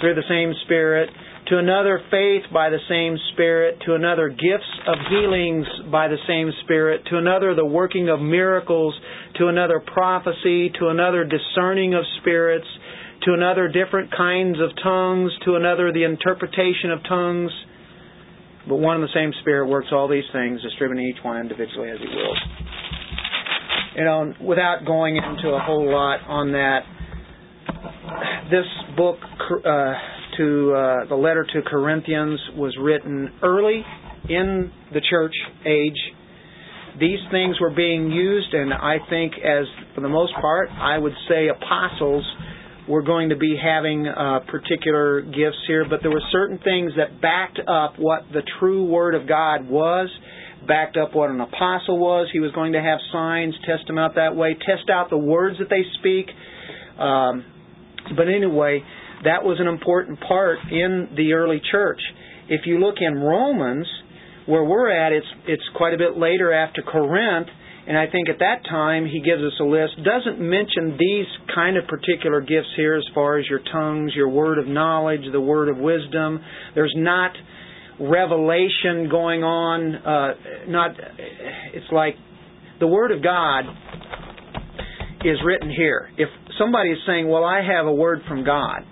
Through the same Spirit to another faith by the same Spirit, to another gifts of healings by the same Spirit, to another the working of miracles, to another prophecy, to another discerning of spirits, to another different kinds of tongues, to another the interpretation of tongues. But one and the same Spirit works all these things, distributing each one individually as He wills. You know, without going into a whole lot on that, this book uh, to uh, the letter to Corinthians was written early in the church age. These things were being used, and I think, as for the most part, I would say apostles were going to be having uh, particular gifts here, but there were certain things that backed up what the true Word of God was, backed up what an apostle was. He was going to have signs, test them out that way, test out the words that they speak. Um, but anyway, that was an important part in the early church. If you look in Romans, where we're at, it's it's quite a bit later after Corinth, And I think at that time he gives us a list, doesn't mention these kind of particular gifts here as far as your tongues, your word of knowledge, the word of wisdom. There's not revelation going on. Uh, not, it's like the word of God is written here. If somebody is saying, "Well, I have a word from God,"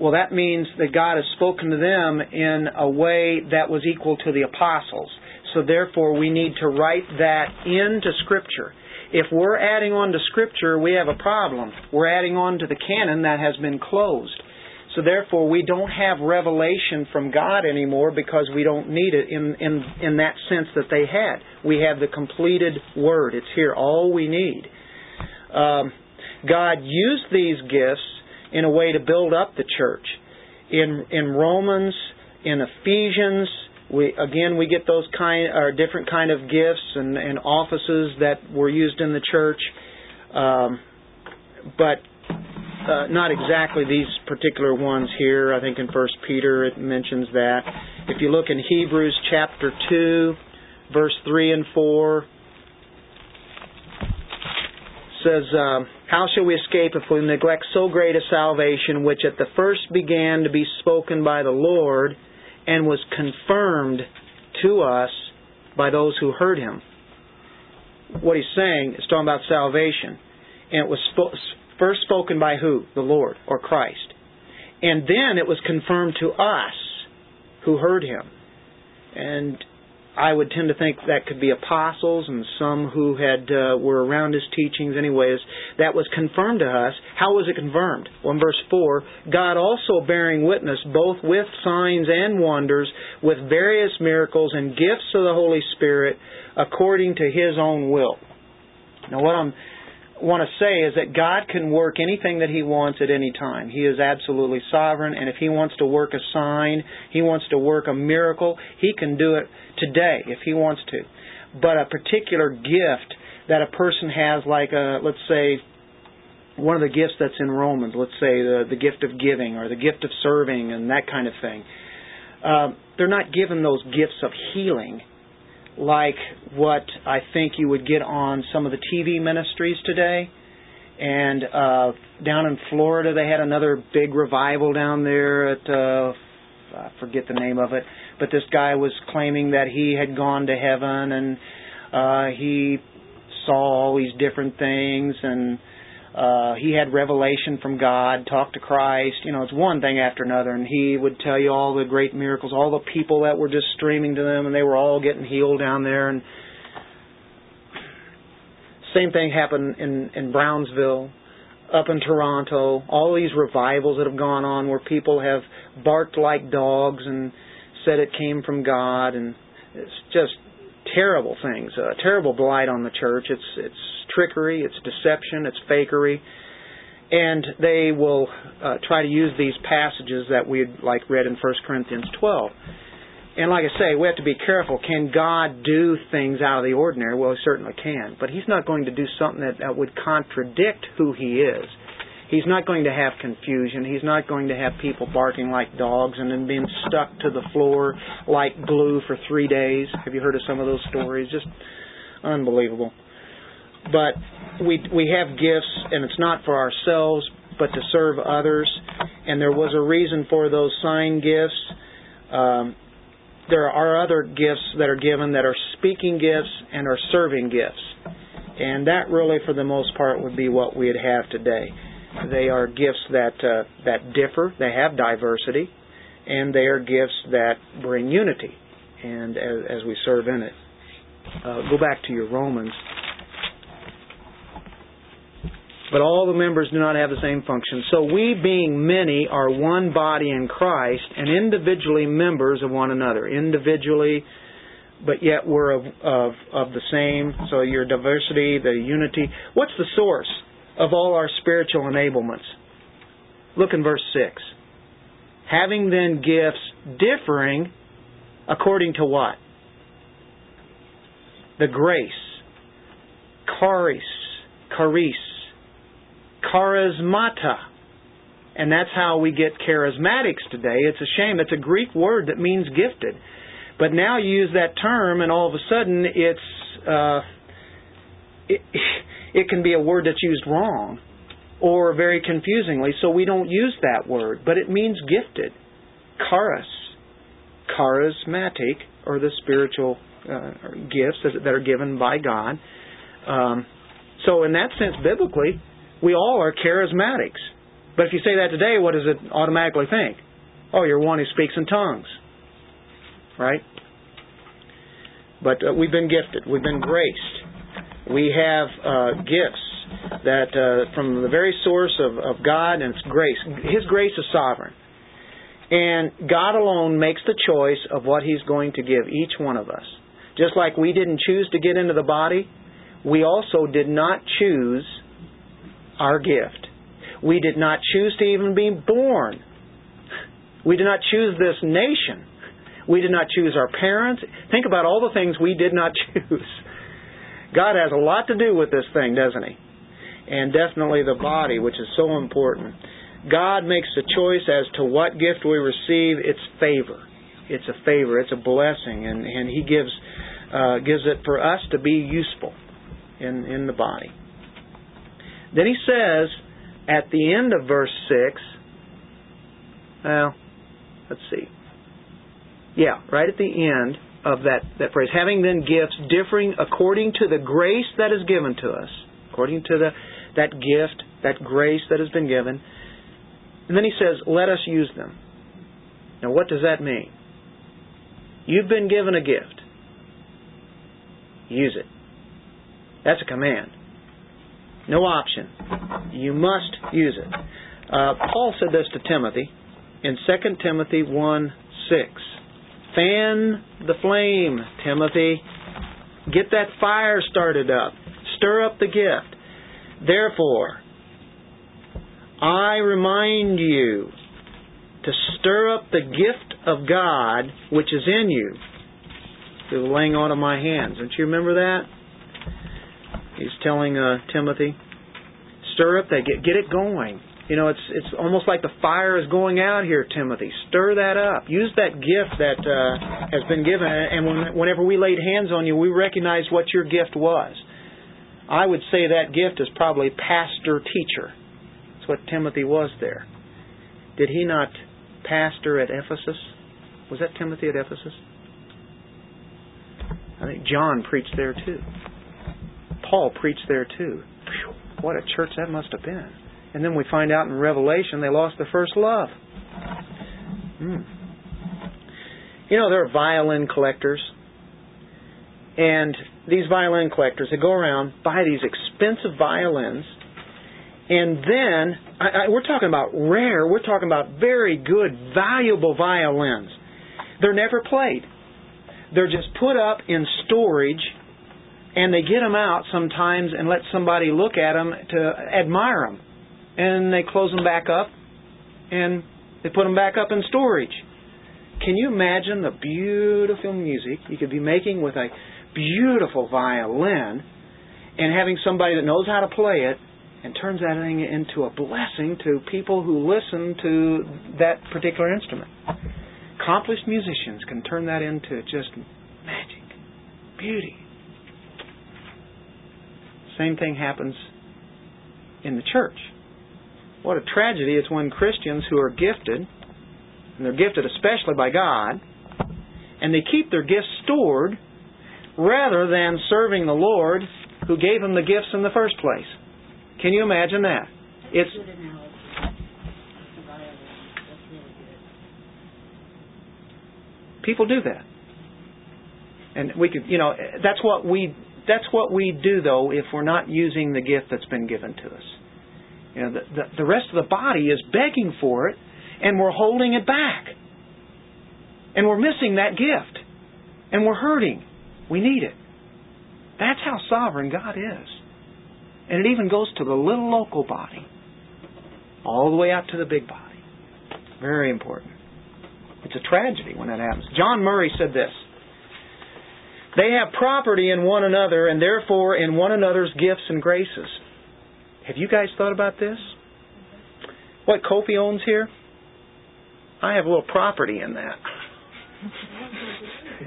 well, that means that God has spoken to them in a way that was equal to the apostles. So therefore, we need to write that into Scripture. If we're adding on to Scripture, we have a problem. We're adding on to the canon that has been closed. So therefore, we don't have revelation from God anymore because we don't need it in, in, in that sense that they had. We have the completed Word. It's here, all we need. Um, God used these gifts in a way to build up the church. In, in Romans, in Ephesians, we again we get those kind or different kind of gifts and, and offices that were used in the church, um, but uh, not exactly these particular ones here. I think in First Peter it mentions that. If you look in Hebrews chapter two, verse three and four, says, um, "How shall we escape if we neglect so great a salvation, which at the first began to be spoken by the Lord?" and was confirmed to us by those who heard him. What he's saying is talking about salvation. And it was first spoken by who? The Lord or Christ. And then it was confirmed to us who heard him. And I would tend to think that could be apostles and some who had uh, were around his teachings anyways. That was confirmed to us. How was it confirmed? Well, in verse 4, God also bearing witness both with signs and wonders, with various miracles and gifts of the Holy Spirit according to his own will. Now what I'm want to say is that God can work anything that He wants at any time. He is absolutely sovereign, and if He wants to work a sign, He wants to work a miracle, He can do it today if He wants to. But a particular gift that a person has, like a, let's say, one of the gifts that's in Romans, let's say the, the gift of giving or the gift of serving and that kind of thing, uh, they're not given those gifts of healing like what I think you would get on some of the TV ministries today. And uh, down in Florida, they had another big revival down there at uh, I forget the name of it, but this guy was claiming that he had gone to heaven and uh, he saw all these different things and uh, he had revelation from God, talked to Christ. You know, it's one thing after another, and he would tell you all the great miracles, all the people that were just streaming to them, and they were all getting healed down there. And same thing happened in in Brownsville, up in Toronto. All these revivals that have gone on, where people have barked like dogs and said it came from God, and it's just terrible things, a terrible blight on the church. It's it's trickery, it's deception, it's fakery. And they will uh, try to use these passages that we like read in 1 Corinthians 12. And like I say, we have to be careful. Can God do things out of the ordinary? Well, He certainly can. But He's not going to do something that, that would contradict who He is. He's not going to have confusion. He's not going to have people barking like dogs and then being stuck to the floor like glue for three days. Have you heard of some of those stories? Just unbelievable. But we we have gifts, and it's not for ourselves, but to serve others. And there was a reason for those sign gifts. Um, there are other gifts that are given that are speaking gifts and are serving gifts. And that really, for the most part, would be what we'd have today. They are gifts that uh, that differ. They have diversity, and they are gifts that bring unity. And as, as we serve in it, uh, go back to your Romans but all the members do not have the same function. So we, being many, are one body in Christ and individually members of one another. Individually, but yet we're of, of, of the same. So your diversity, the unity. What's the source of all our spiritual enablements? Look in verse 6. Having then gifts differing according to what? The grace. Charis. Charis charismata. And that's how we get charismatics today. It's a shame. It's a Greek word that means gifted. But now you use that term, and all of a sudden it's uh, it, it can be a word that's used wrong or very confusingly, so we don't use that word. But it means gifted. Charis. Charismatic, or the spiritual uh, gifts that are given by God. Um, so, in that sense, biblically, we all are charismatics. But if you say that today, what does it automatically think? Oh, you're one who speaks in tongues. Right? But uh, we've been gifted. We've been graced. We have uh, gifts that uh, from the very source of, of God and its grace. His grace is sovereign. And God alone makes the choice of what He's going to give each one of us. Just like we didn't choose to get into the body, we also did not choose our gift. We did not choose to even be born. We did not choose this nation. We did not choose our parents. Think about all the things we did not choose. God has a lot to do with this thing, doesn't He? And definitely the body, which is so important. God makes the choice as to what gift we receive. It's favor. It's a favor. It's a blessing, and and He gives uh, gives it for us to be useful in in the body. Then He says at the end of verse six. Well, let's see. Yeah, right at the end of that, that phrase. Having then gifts differing according to the grace that is given to us, according to the, that gift, that grace that has been given. And then he says, let us use them. Now, what does that mean? You've been given a gift. Use it. That's a command. No option. You must use it. Uh, Paul said this to Timothy in 2 Timothy 1 6. Fan the flame, Timothy. Get that fire started up. Stir up the gift. Therefore, I remind you to stir up the gift of God which is in you through the laying on of my hands. Don't you remember that? He's telling uh, Timothy, stir up that, get, get it going. You know, it's it's almost like the fire is going out here, Timothy. Stir that up. Use that gift that uh, has been given, and when, whenever we laid hands on you, we recognized what your gift was. I would say that gift is probably pastor teacher. That's what Timothy was there. Did he not pastor at Ephesus? Was that Timothy at Ephesus? I think John preached there too. Paul preached there too. Whew, what a church that must have been. And then we find out in Revelation they lost their first love. Hmm. You know, there are violin collectors. And these violin collectors, they go around, buy these expensive violins, and then, I, I, we're talking about rare, we're talking about very good, valuable violins. They're never played. They're just put up in storage, and they get them out sometimes and let somebody look at them to admire them and they close them back up and they put them back up in storage. Can you imagine the beautiful music you could be making with a beautiful violin and having somebody that knows how to play it and turns that thing into a blessing to people who listen to that particular instrument? Accomplished musicians can turn that into just magic, beauty. Same thing happens in the church. What a tragedy it's when Christians who are gifted, and they're gifted especially by God, and they keep their gifts stored rather than serving the Lord who gave them the gifts in the first place. Can you imagine that? It's people do that. And we could, you know, that's what we that's what we do though if we're not using the gift that's been given to us. You know, the, the, the rest of the body is begging for it, and we're holding it back. And we're missing that gift. And we're hurting. We need it. That's how sovereign God is. And it even goes to the little local body, all the way out to the big body. Very important. It's a tragedy when that happens. John Murray said this They have property in one another, and therefore in one another's gifts and graces. Have you guys thought about this? What Kofi owns here? I have a little property in that.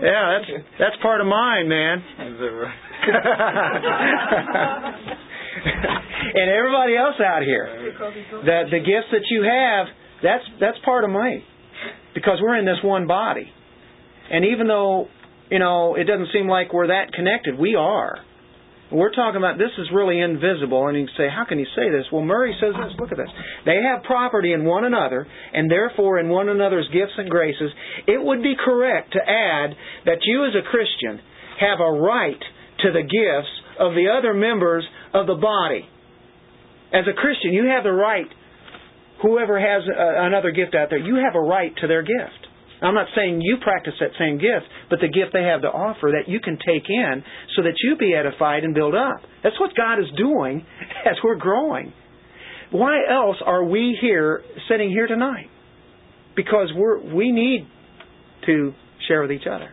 Yeah, that's that's part of mine, man. and everybody else out here. The the gifts that you have, that's that's part of me. Because we're in this one body. And even though, you know, it doesn't seem like we're that connected, we are. We're talking about this is really invisible, and you say, how can you say this? Well, Murray says this. Look at this. They have property in one another, and therefore in one another's gifts and graces. It would be correct to add that you as a Christian have a right to the gifts of the other members of the body. As a Christian, you have the right, whoever has uh, another gift out there, you have a right to their gift. I'm not saying you practice that same gift, but the gift they have to offer that you can take in so that you be edified and build up. That's what God is doing as we're growing. Why else are we here, sitting here tonight? Because we're, we need to share with each other.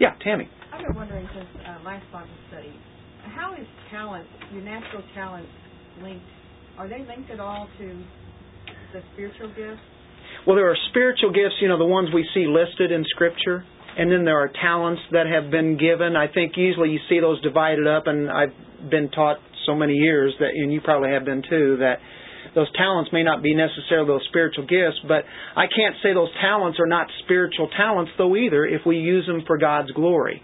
Yeah, Tammy. I've been wondering since uh, last Bible study, how is talent, your natural talents, linked? Are they linked at all to the spiritual gifts? Well, there are spiritual gifts, you know, the ones we see listed in Scripture, and then there are talents that have been given. I think usually you see those divided up, and I've been taught so many years that, and you probably have been too, that those talents may not be necessarily those spiritual gifts, but I can't say those talents are not spiritual talents though either if we use them for God's glory.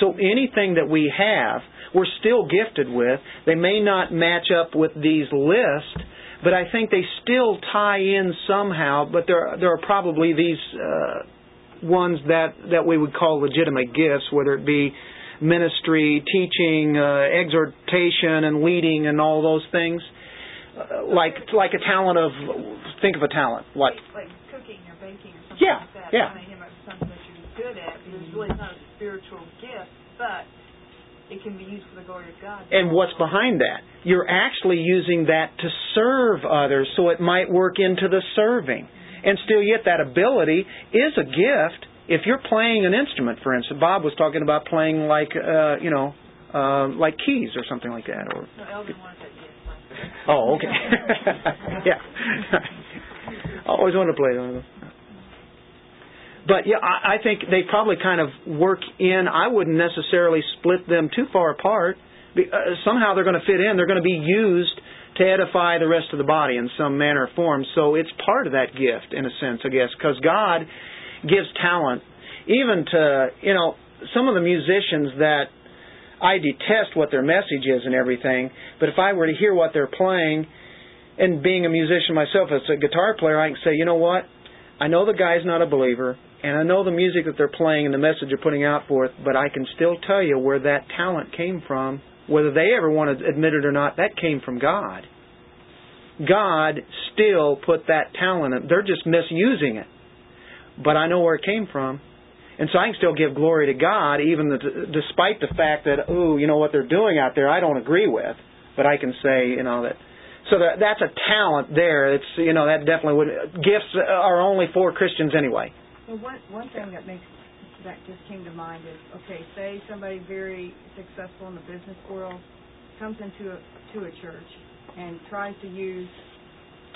So anything that we have, we're still gifted with. They may not match up with these lists, but I think they still tie in somehow. But there there are probably these uh, ones that that we would call legitimate gifts, whether it be ministry, teaching, uh, exhortation, and leading, and all those things. Uh, like like a talent of think of a talent like like cooking or baking or something Yeah, like that. yeah. I mean, it's something that you're good at because really it's not a spiritual gift, but it can be used for the glory of God. And what's behind that? You're actually using that to serve others, so it might work into the serving. And still, yet, that ability is a gift. If you're playing an instrument, for instance, Bob was talking about playing like, uh, you know, uh, like keys or something like that. Or No, Elvin wanted that gift. Oh, okay, yeah. I always wanted to play one of those. But yeah, I, I think they probably kind of work in. I wouldn't necessarily split them too far apart. Uh, somehow they're going to fit in. They're going to be used to edify the rest of the body in some manner or form. So it's part of that gift, in a sense, I guess, because God gives talent, even to you know some of the musicians that I detest what their message is and everything. But if I were to hear what they're playing, and being a musician myself as a guitar player, I can say, you know what? I know the guy's not a believer, and I know the music that they're playing and the message they're putting out forth, but I can still tell you where that talent came from. Whether they ever want to admit it or not, that came from God. God still put that talent in. They're just misusing it. But I know where it came from. And so I can still give glory to God, even the, despite the fact that, ooh, you know what they're doing out there, I don't agree with. But I can say, you know, that so that that's a talent there. It's you know that definitely would gifts are only for Christians anyway. Well, one one thing that makes that just came to mind is okay, say somebody very successful in the business world comes into a to a church and tries to use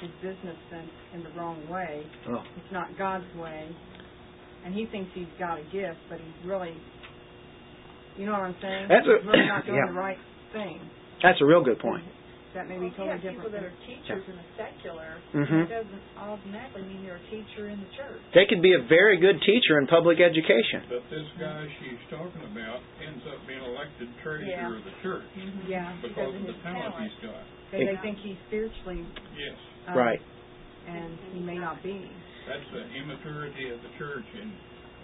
his business sense in the wrong way. Oh. It's not God's way, and he thinks he's got a gift, but he's really, you know what I'm saying? That's a- he's really not doing yeah. the right thing. That's a real good point. That may be well, totally yeah, people different. that are teachers in the secular, Mhm. it doesn't automatically mean they're a teacher in the church. They could be a very good teacher in public education. But this guy she's talking about ends up being elected treasurer Yeah. of the church yeah, because of his the talent talent. he's got. because they think he's spiritually Yes, um, Right. and he may not be. that's the immaturity of the church in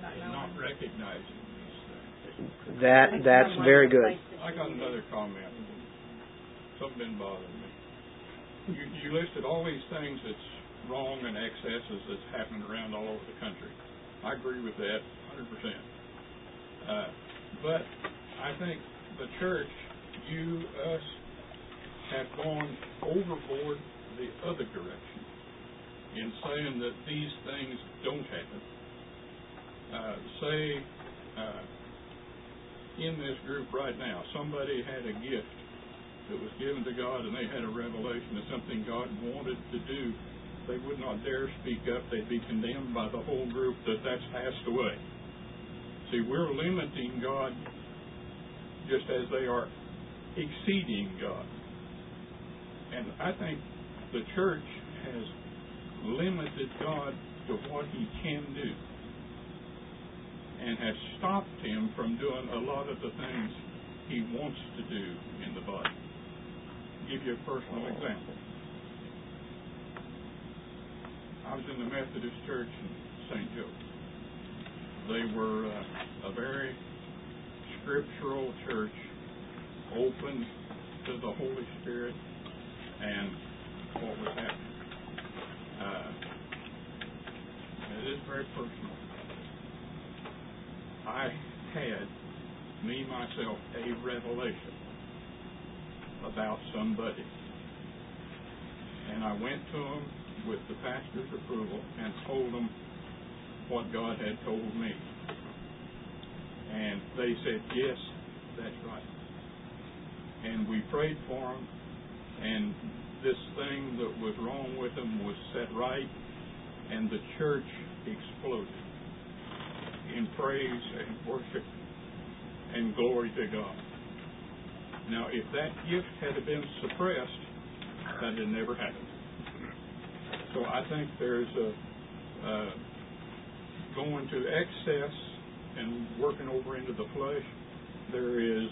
Not in not recognizing these things. That that's very good. I got another comment. Something been bothering me. You, you listed all these things that's wrong and excesses that's happening around all over the country. I agree with that 100%. Uh, but I think the church, you, us, have gone overboard the other direction in saying that these things don't happen. Uh, say, uh, in this group right now, somebody had a gift that was given to God and they had a revelation of something God wanted to do, they would not dare speak up. They'd be condemned by the whole group that that's passed away. See, we're limiting God just as they are exceeding God. And I think the church has limited God to what he can do and has stopped him from doing a lot of the things he wants to do in the body. Give you a personal example. I was in the Methodist Church in St. Joe. They were uh, a very scriptural church, open to the Holy Spirit and what was happening. Uh, it is very personal. I had, me myself, a revelation about somebody. And I went to them with the pastor's approval and told them what God had told me. And they said, yes, that's right. And we prayed for them, and this thing that was wrong with them was set right, and the church exploded in praise and worship and glory to God. Now, if that gift had been suppressed, that had never happened. So I think there's a uh, going to excess and working over into the flesh. There is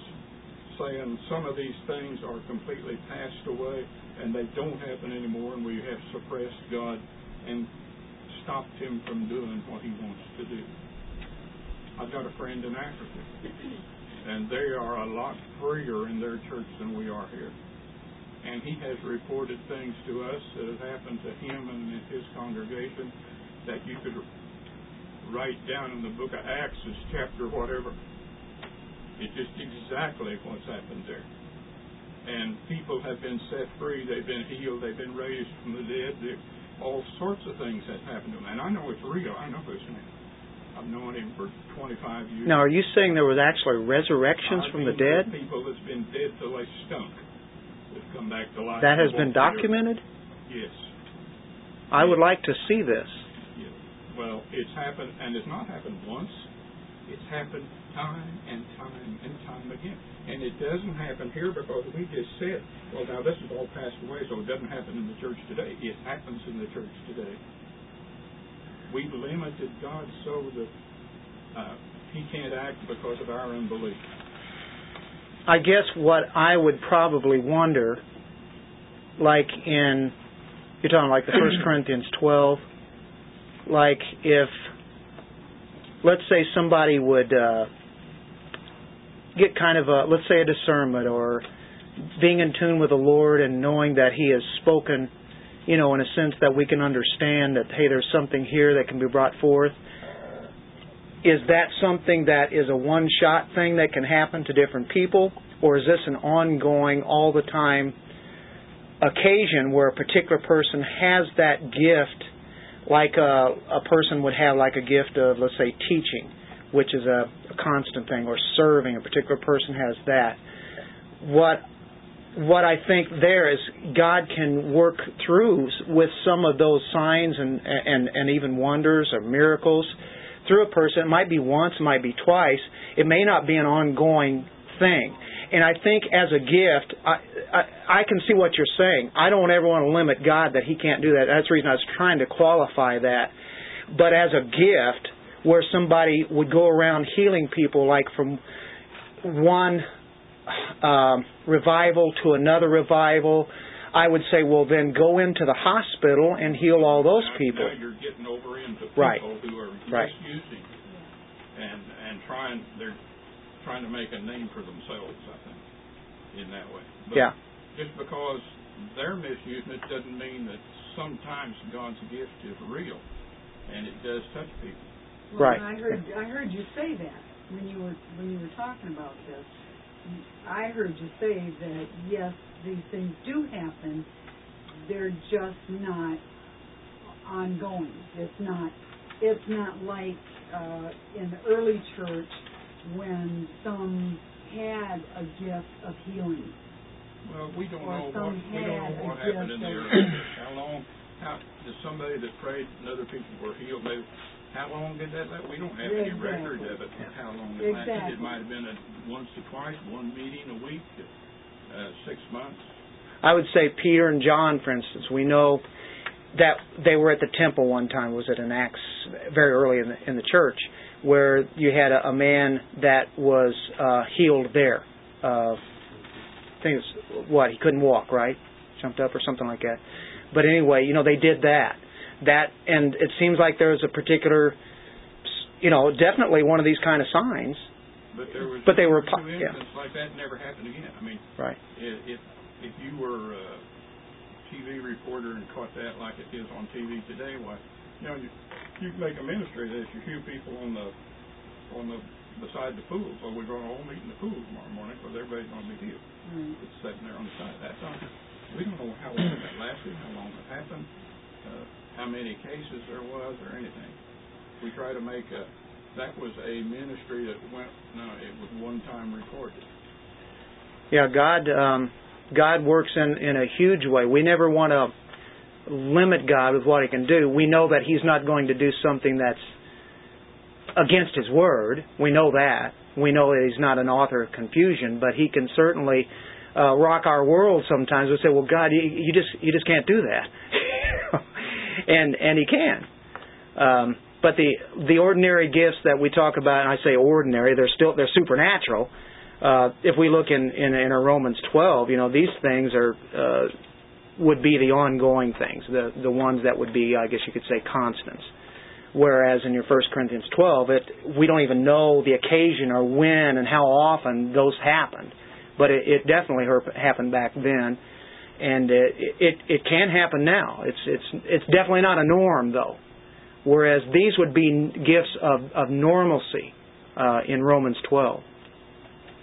saying some of these things are completely passed away and they don't happen anymore, and we have suppressed God and stopped Him from doing what He wants to do. I've got a friend in Africa, and they are a lot freer in their church than we are here. And he has reported things to us that have happened to him and his congregation that you could write down in the book of Acts as chapter whatever. It's just exactly what's happened there. And people have been set free, they've been healed, they've been raised from the dead. All sorts of things have happened to them. And I know it's real. I know his name. I've known him for 25 years. Now, are you saying there was actually resurrections I from the dead? People that's been dead till they stunk. Have come back to life. That has been walked the earth. documented? Yes. I would like to see this. Well, it's happened, and it's not happened once. It's happened time and time and time again. And it doesn't happen here because we just said, well, now this is all passed away, so it doesn't happen in the church today. It happens in the church today. We've limited God so that uh, He can't act because of our unbelief. I guess what I would probably wonder, like in, you're talking like the First Corinthians 12, like if, let's say somebody would uh, get kind of a, let's say a discernment or being in tune with the Lord and knowing that He has spoken, you know, in a sense that we can understand that, hey, there's something here that can be brought forth. Is that something that is a one shot thing that can happen to different people? Or is this an ongoing, all the time occasion where a particular person has that gift, like a, a person would have like a gift of, let's say, teaching, which is a, a constant thing, or serving, a particular person has that. What what I think there is God can work through with some of those signs and and and even wonders or miracles through a person. It might be once, it might be twice. It may not be an ongoing thing. And I think as a gift, I, I I can see what you're saying. I don't ever want to limit God that He can't do that. That's the reason I was trying to qualify that. But as a gift, where somebody would go around healing people, like from one um, revival to another revival, I would say, well, then go into the hospital and heal all those people. Now you're getting over into people Right. who are Right. misusing and and trying they're trying to make a name for themselves. I think in that way. But Yeah. Just because they're misusing it doesn't mean that sometimes God's gift is real, and it does touch people. Well, Right. I heard I heard you say that when you were when you were talking about this. I heard you say that yes, these things do happen. They're just not ongoing. It's not it's not like uh, in the early church when some had a gift of healing. Well, we don't Or know what we don't know what happened in gift the early church. How long how, does somebody that prayed and other people were healed, maybe, how long did that, last? we don't have any Exactly. record of it, how long it lasted. Exactly. It might have been a once or twice, one meeting a week, uh, six months. I would say Peter and John, for instance, we know that they were at the temple one time. Was it in Acts very early in the, in the church where you had a, a man that was uh, healed there? Uh, I think it's what he couldn't walk, right? Jumped up or something like that. But anyway, you know they did that. That and it seems like there was a particular, you know, definitely one of these kind of signs. But there was. But they were two po- yeah. instances like that never happened again. I mean, Right. if, if, if you were a TV reporter and caught that like it is on TV today, why, you know, you, you can make a ministry that you hear people on the, on the, beside the pool. So we're going to all meet in the pool tomorrow morning because everybody's going to be healed. It's sitting there on the side. That's not, we don't know how long that lasted, how long it happened, uh, how many cases there was or anything. We try to make a, that was a ministry that went, no, it was one time recorded. Yeah, God um, God works in in a huge way. We never want to limit God with what He can do. We know that He's not going to do something that's against His word. We know that. We know that He's not an author of confusion, but He can certainly uh, rock our world sometimes. We say, "Well, God, you, you just you just can't do that," and and He can. Um, but the the ordinary gifts that we talk about, and I say ordinary, they're still they're supernatural uh, if we look in, in in Romans 12, you know these things are uh, would be the ongoing things, the the ones that would be, I guess you could say, constants. Whereas in your 1 Corinthians 12, it we don't even know the occasion or when and how often those happened, but it, it definitely happened back then, and it, it it can happen now. It's it's it's definitely not a norm though. Whereas these would be gifts of of normalcy uh, in Romans 12.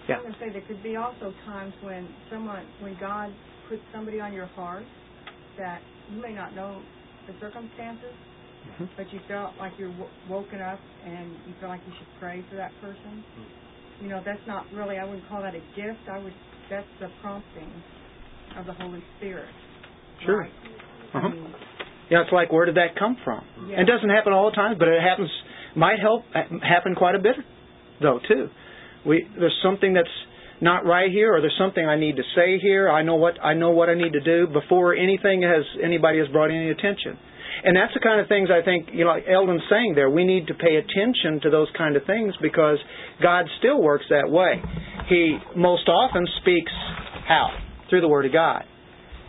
Yeah. I was going to say there could be also times when someone, when God puts somebody on your heart that you may not know the circumstances, Mhm. but you felt like you're w- woken up and you feel like you should pray for that person. You know, that's not really, I wouldn't call that a gift. I would, that's the prompting of the Holy Spirit. Sure. Right? Uh-huh. I mean, Yeah, it's like where did that come from? Yeah. It doesn't happen all the time, but it happens. Might help happen quite a bit, though too. We there's something that's not right here, or there's something I need to say here. I know what I know what I need to do before anything has anybody has brought any attention. And that's the kind of things I think you know, like Eldon's saying there. We need to pay attention to those kind of things because God still works that way. He most often speaks how through the Word of God.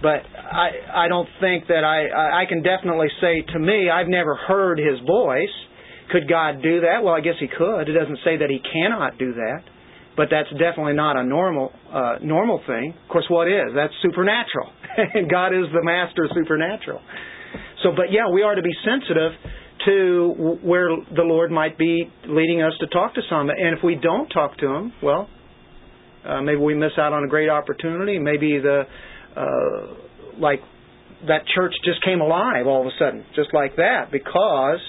But I I don't think that I I can definitely say to me I've never heard His voice. Could God do that? Well, I guess He could. It doesn't say that He cannot do that, but that's definitely not a normal uh, normal thing. Of course, what is that's supernatural, and God is the master of supernatural. So, but yeah, we are to be sensitive to where the Lord might be leading us to talk to some. And if we don't talk to Him, well, uh, maybe we miss out on a great opportunity. Maybe the uh, like that church just came alive all of a sudden, just like that, because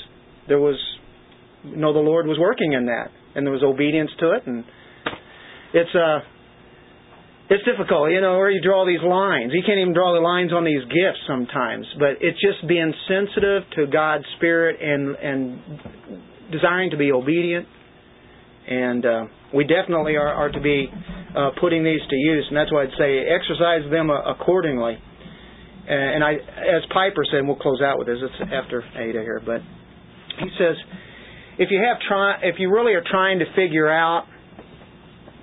there was you know the Lord was working in that, and there was obedience to it, and it's uh it's difficult, you know, where you draw these lines. You can't even draw the lines on these gifts sometimes, but it's just being sensitive to God's spirit and and desiring to be obedient. And uh, we definitely are, are to be uh, putting these to use, and that's why I'd say exercise them uh, accordingly. And I, as Piper said, we'll close out with this. It's after Ada here, but he says, if you have try, if you really are trying to figure out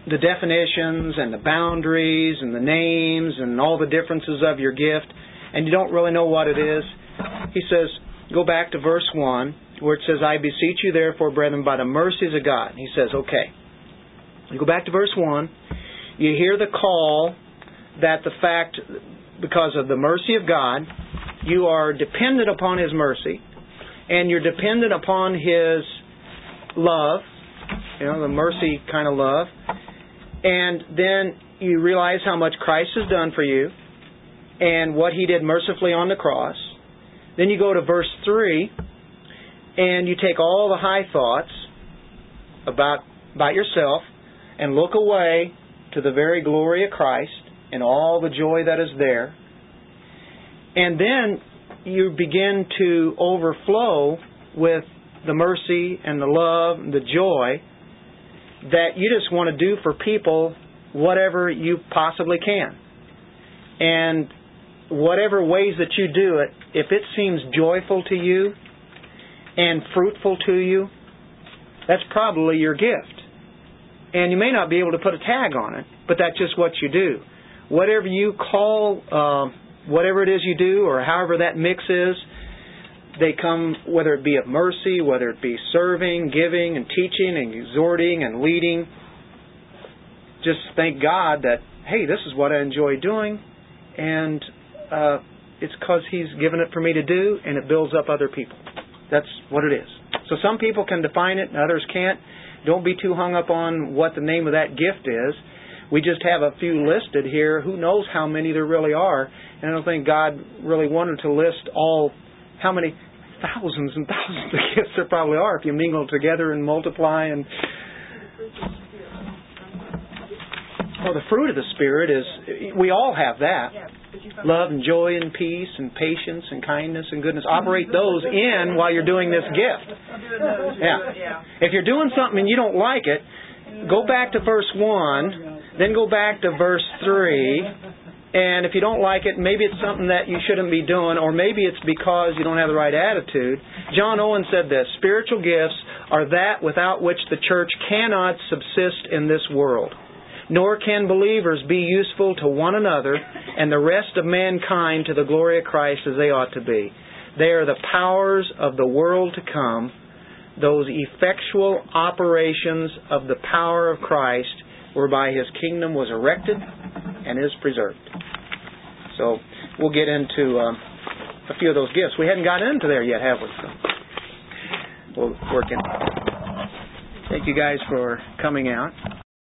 the definitions and the boundaries and the names and all the differences of your gift, and you don't really know what it is, he says, go back to verse 1 where it says, I beseech you therefore, brethren, by the mercies of God. He says, okay. You go back to verse 1, you hear the call that the fact, because of the mercy of God, you are dependent upon His mercy, and you're dependent upon His love, you know, the mercy kind of love, and then you realize how much Christ has done for you and what he did mercifully on the cross. Then you go to verse 3 and you take all the high thoughts about about yourself and look away to the very glory of Christ and all the joy that is there. And then you begin to overflow with the mercy and the love and the joy that you just want to do for people whatever you possibly can. And whatever ways that you do it, if it seems joyful to you and fruitful to you, that's probably your gift. And you may not be able to put a tag on it, but that's just what you do. Whatever you call, uh, whatever it is you do, or however that mix is, they come, whether it be of mercy, whether it be serving, giving, and teaching, and exhorting, and leading. Just thank God that, hey, this is what I enjoy doing, and uh, it's because He's given it for me to do, and it builds up other people. That's what it is. So some people can define it, and others can't. Don't be too hung up on what the name of that gift is. We just have a few listed here. Who knows how many there really are? And I don't think God really wanted to list all how many thousands and thousands of gifts there probably are if you mingle together and multiply and well the fruit of the spirit is we all have that. Yeah, but you love and joy and peace and patience and kindness and goodness. Operate mm-hmm. those in while you're doing this gift. Doing those, yeah. yeah. if you're doing something and you don't like it go back to verse 1 then go back to verse 3 and if you don't like it, maybe it's something that you shouldn't be doing, or maybe it's because you don't have the right attitude. John Owen said this Spiritual gifts are that without which the church cannot subsist in this world, nor can believers be useful to one another and the rest of mankind to the glory of Christ as they ought to be. They are the powers of the world to come, those effectual operations of the power of Christ whereby his kingdom was erected and is preserved. So we'll get into um, a few of those gifts. We hadn't gotten into there yet, have we? So we'll work in. Thank you guys for coming out.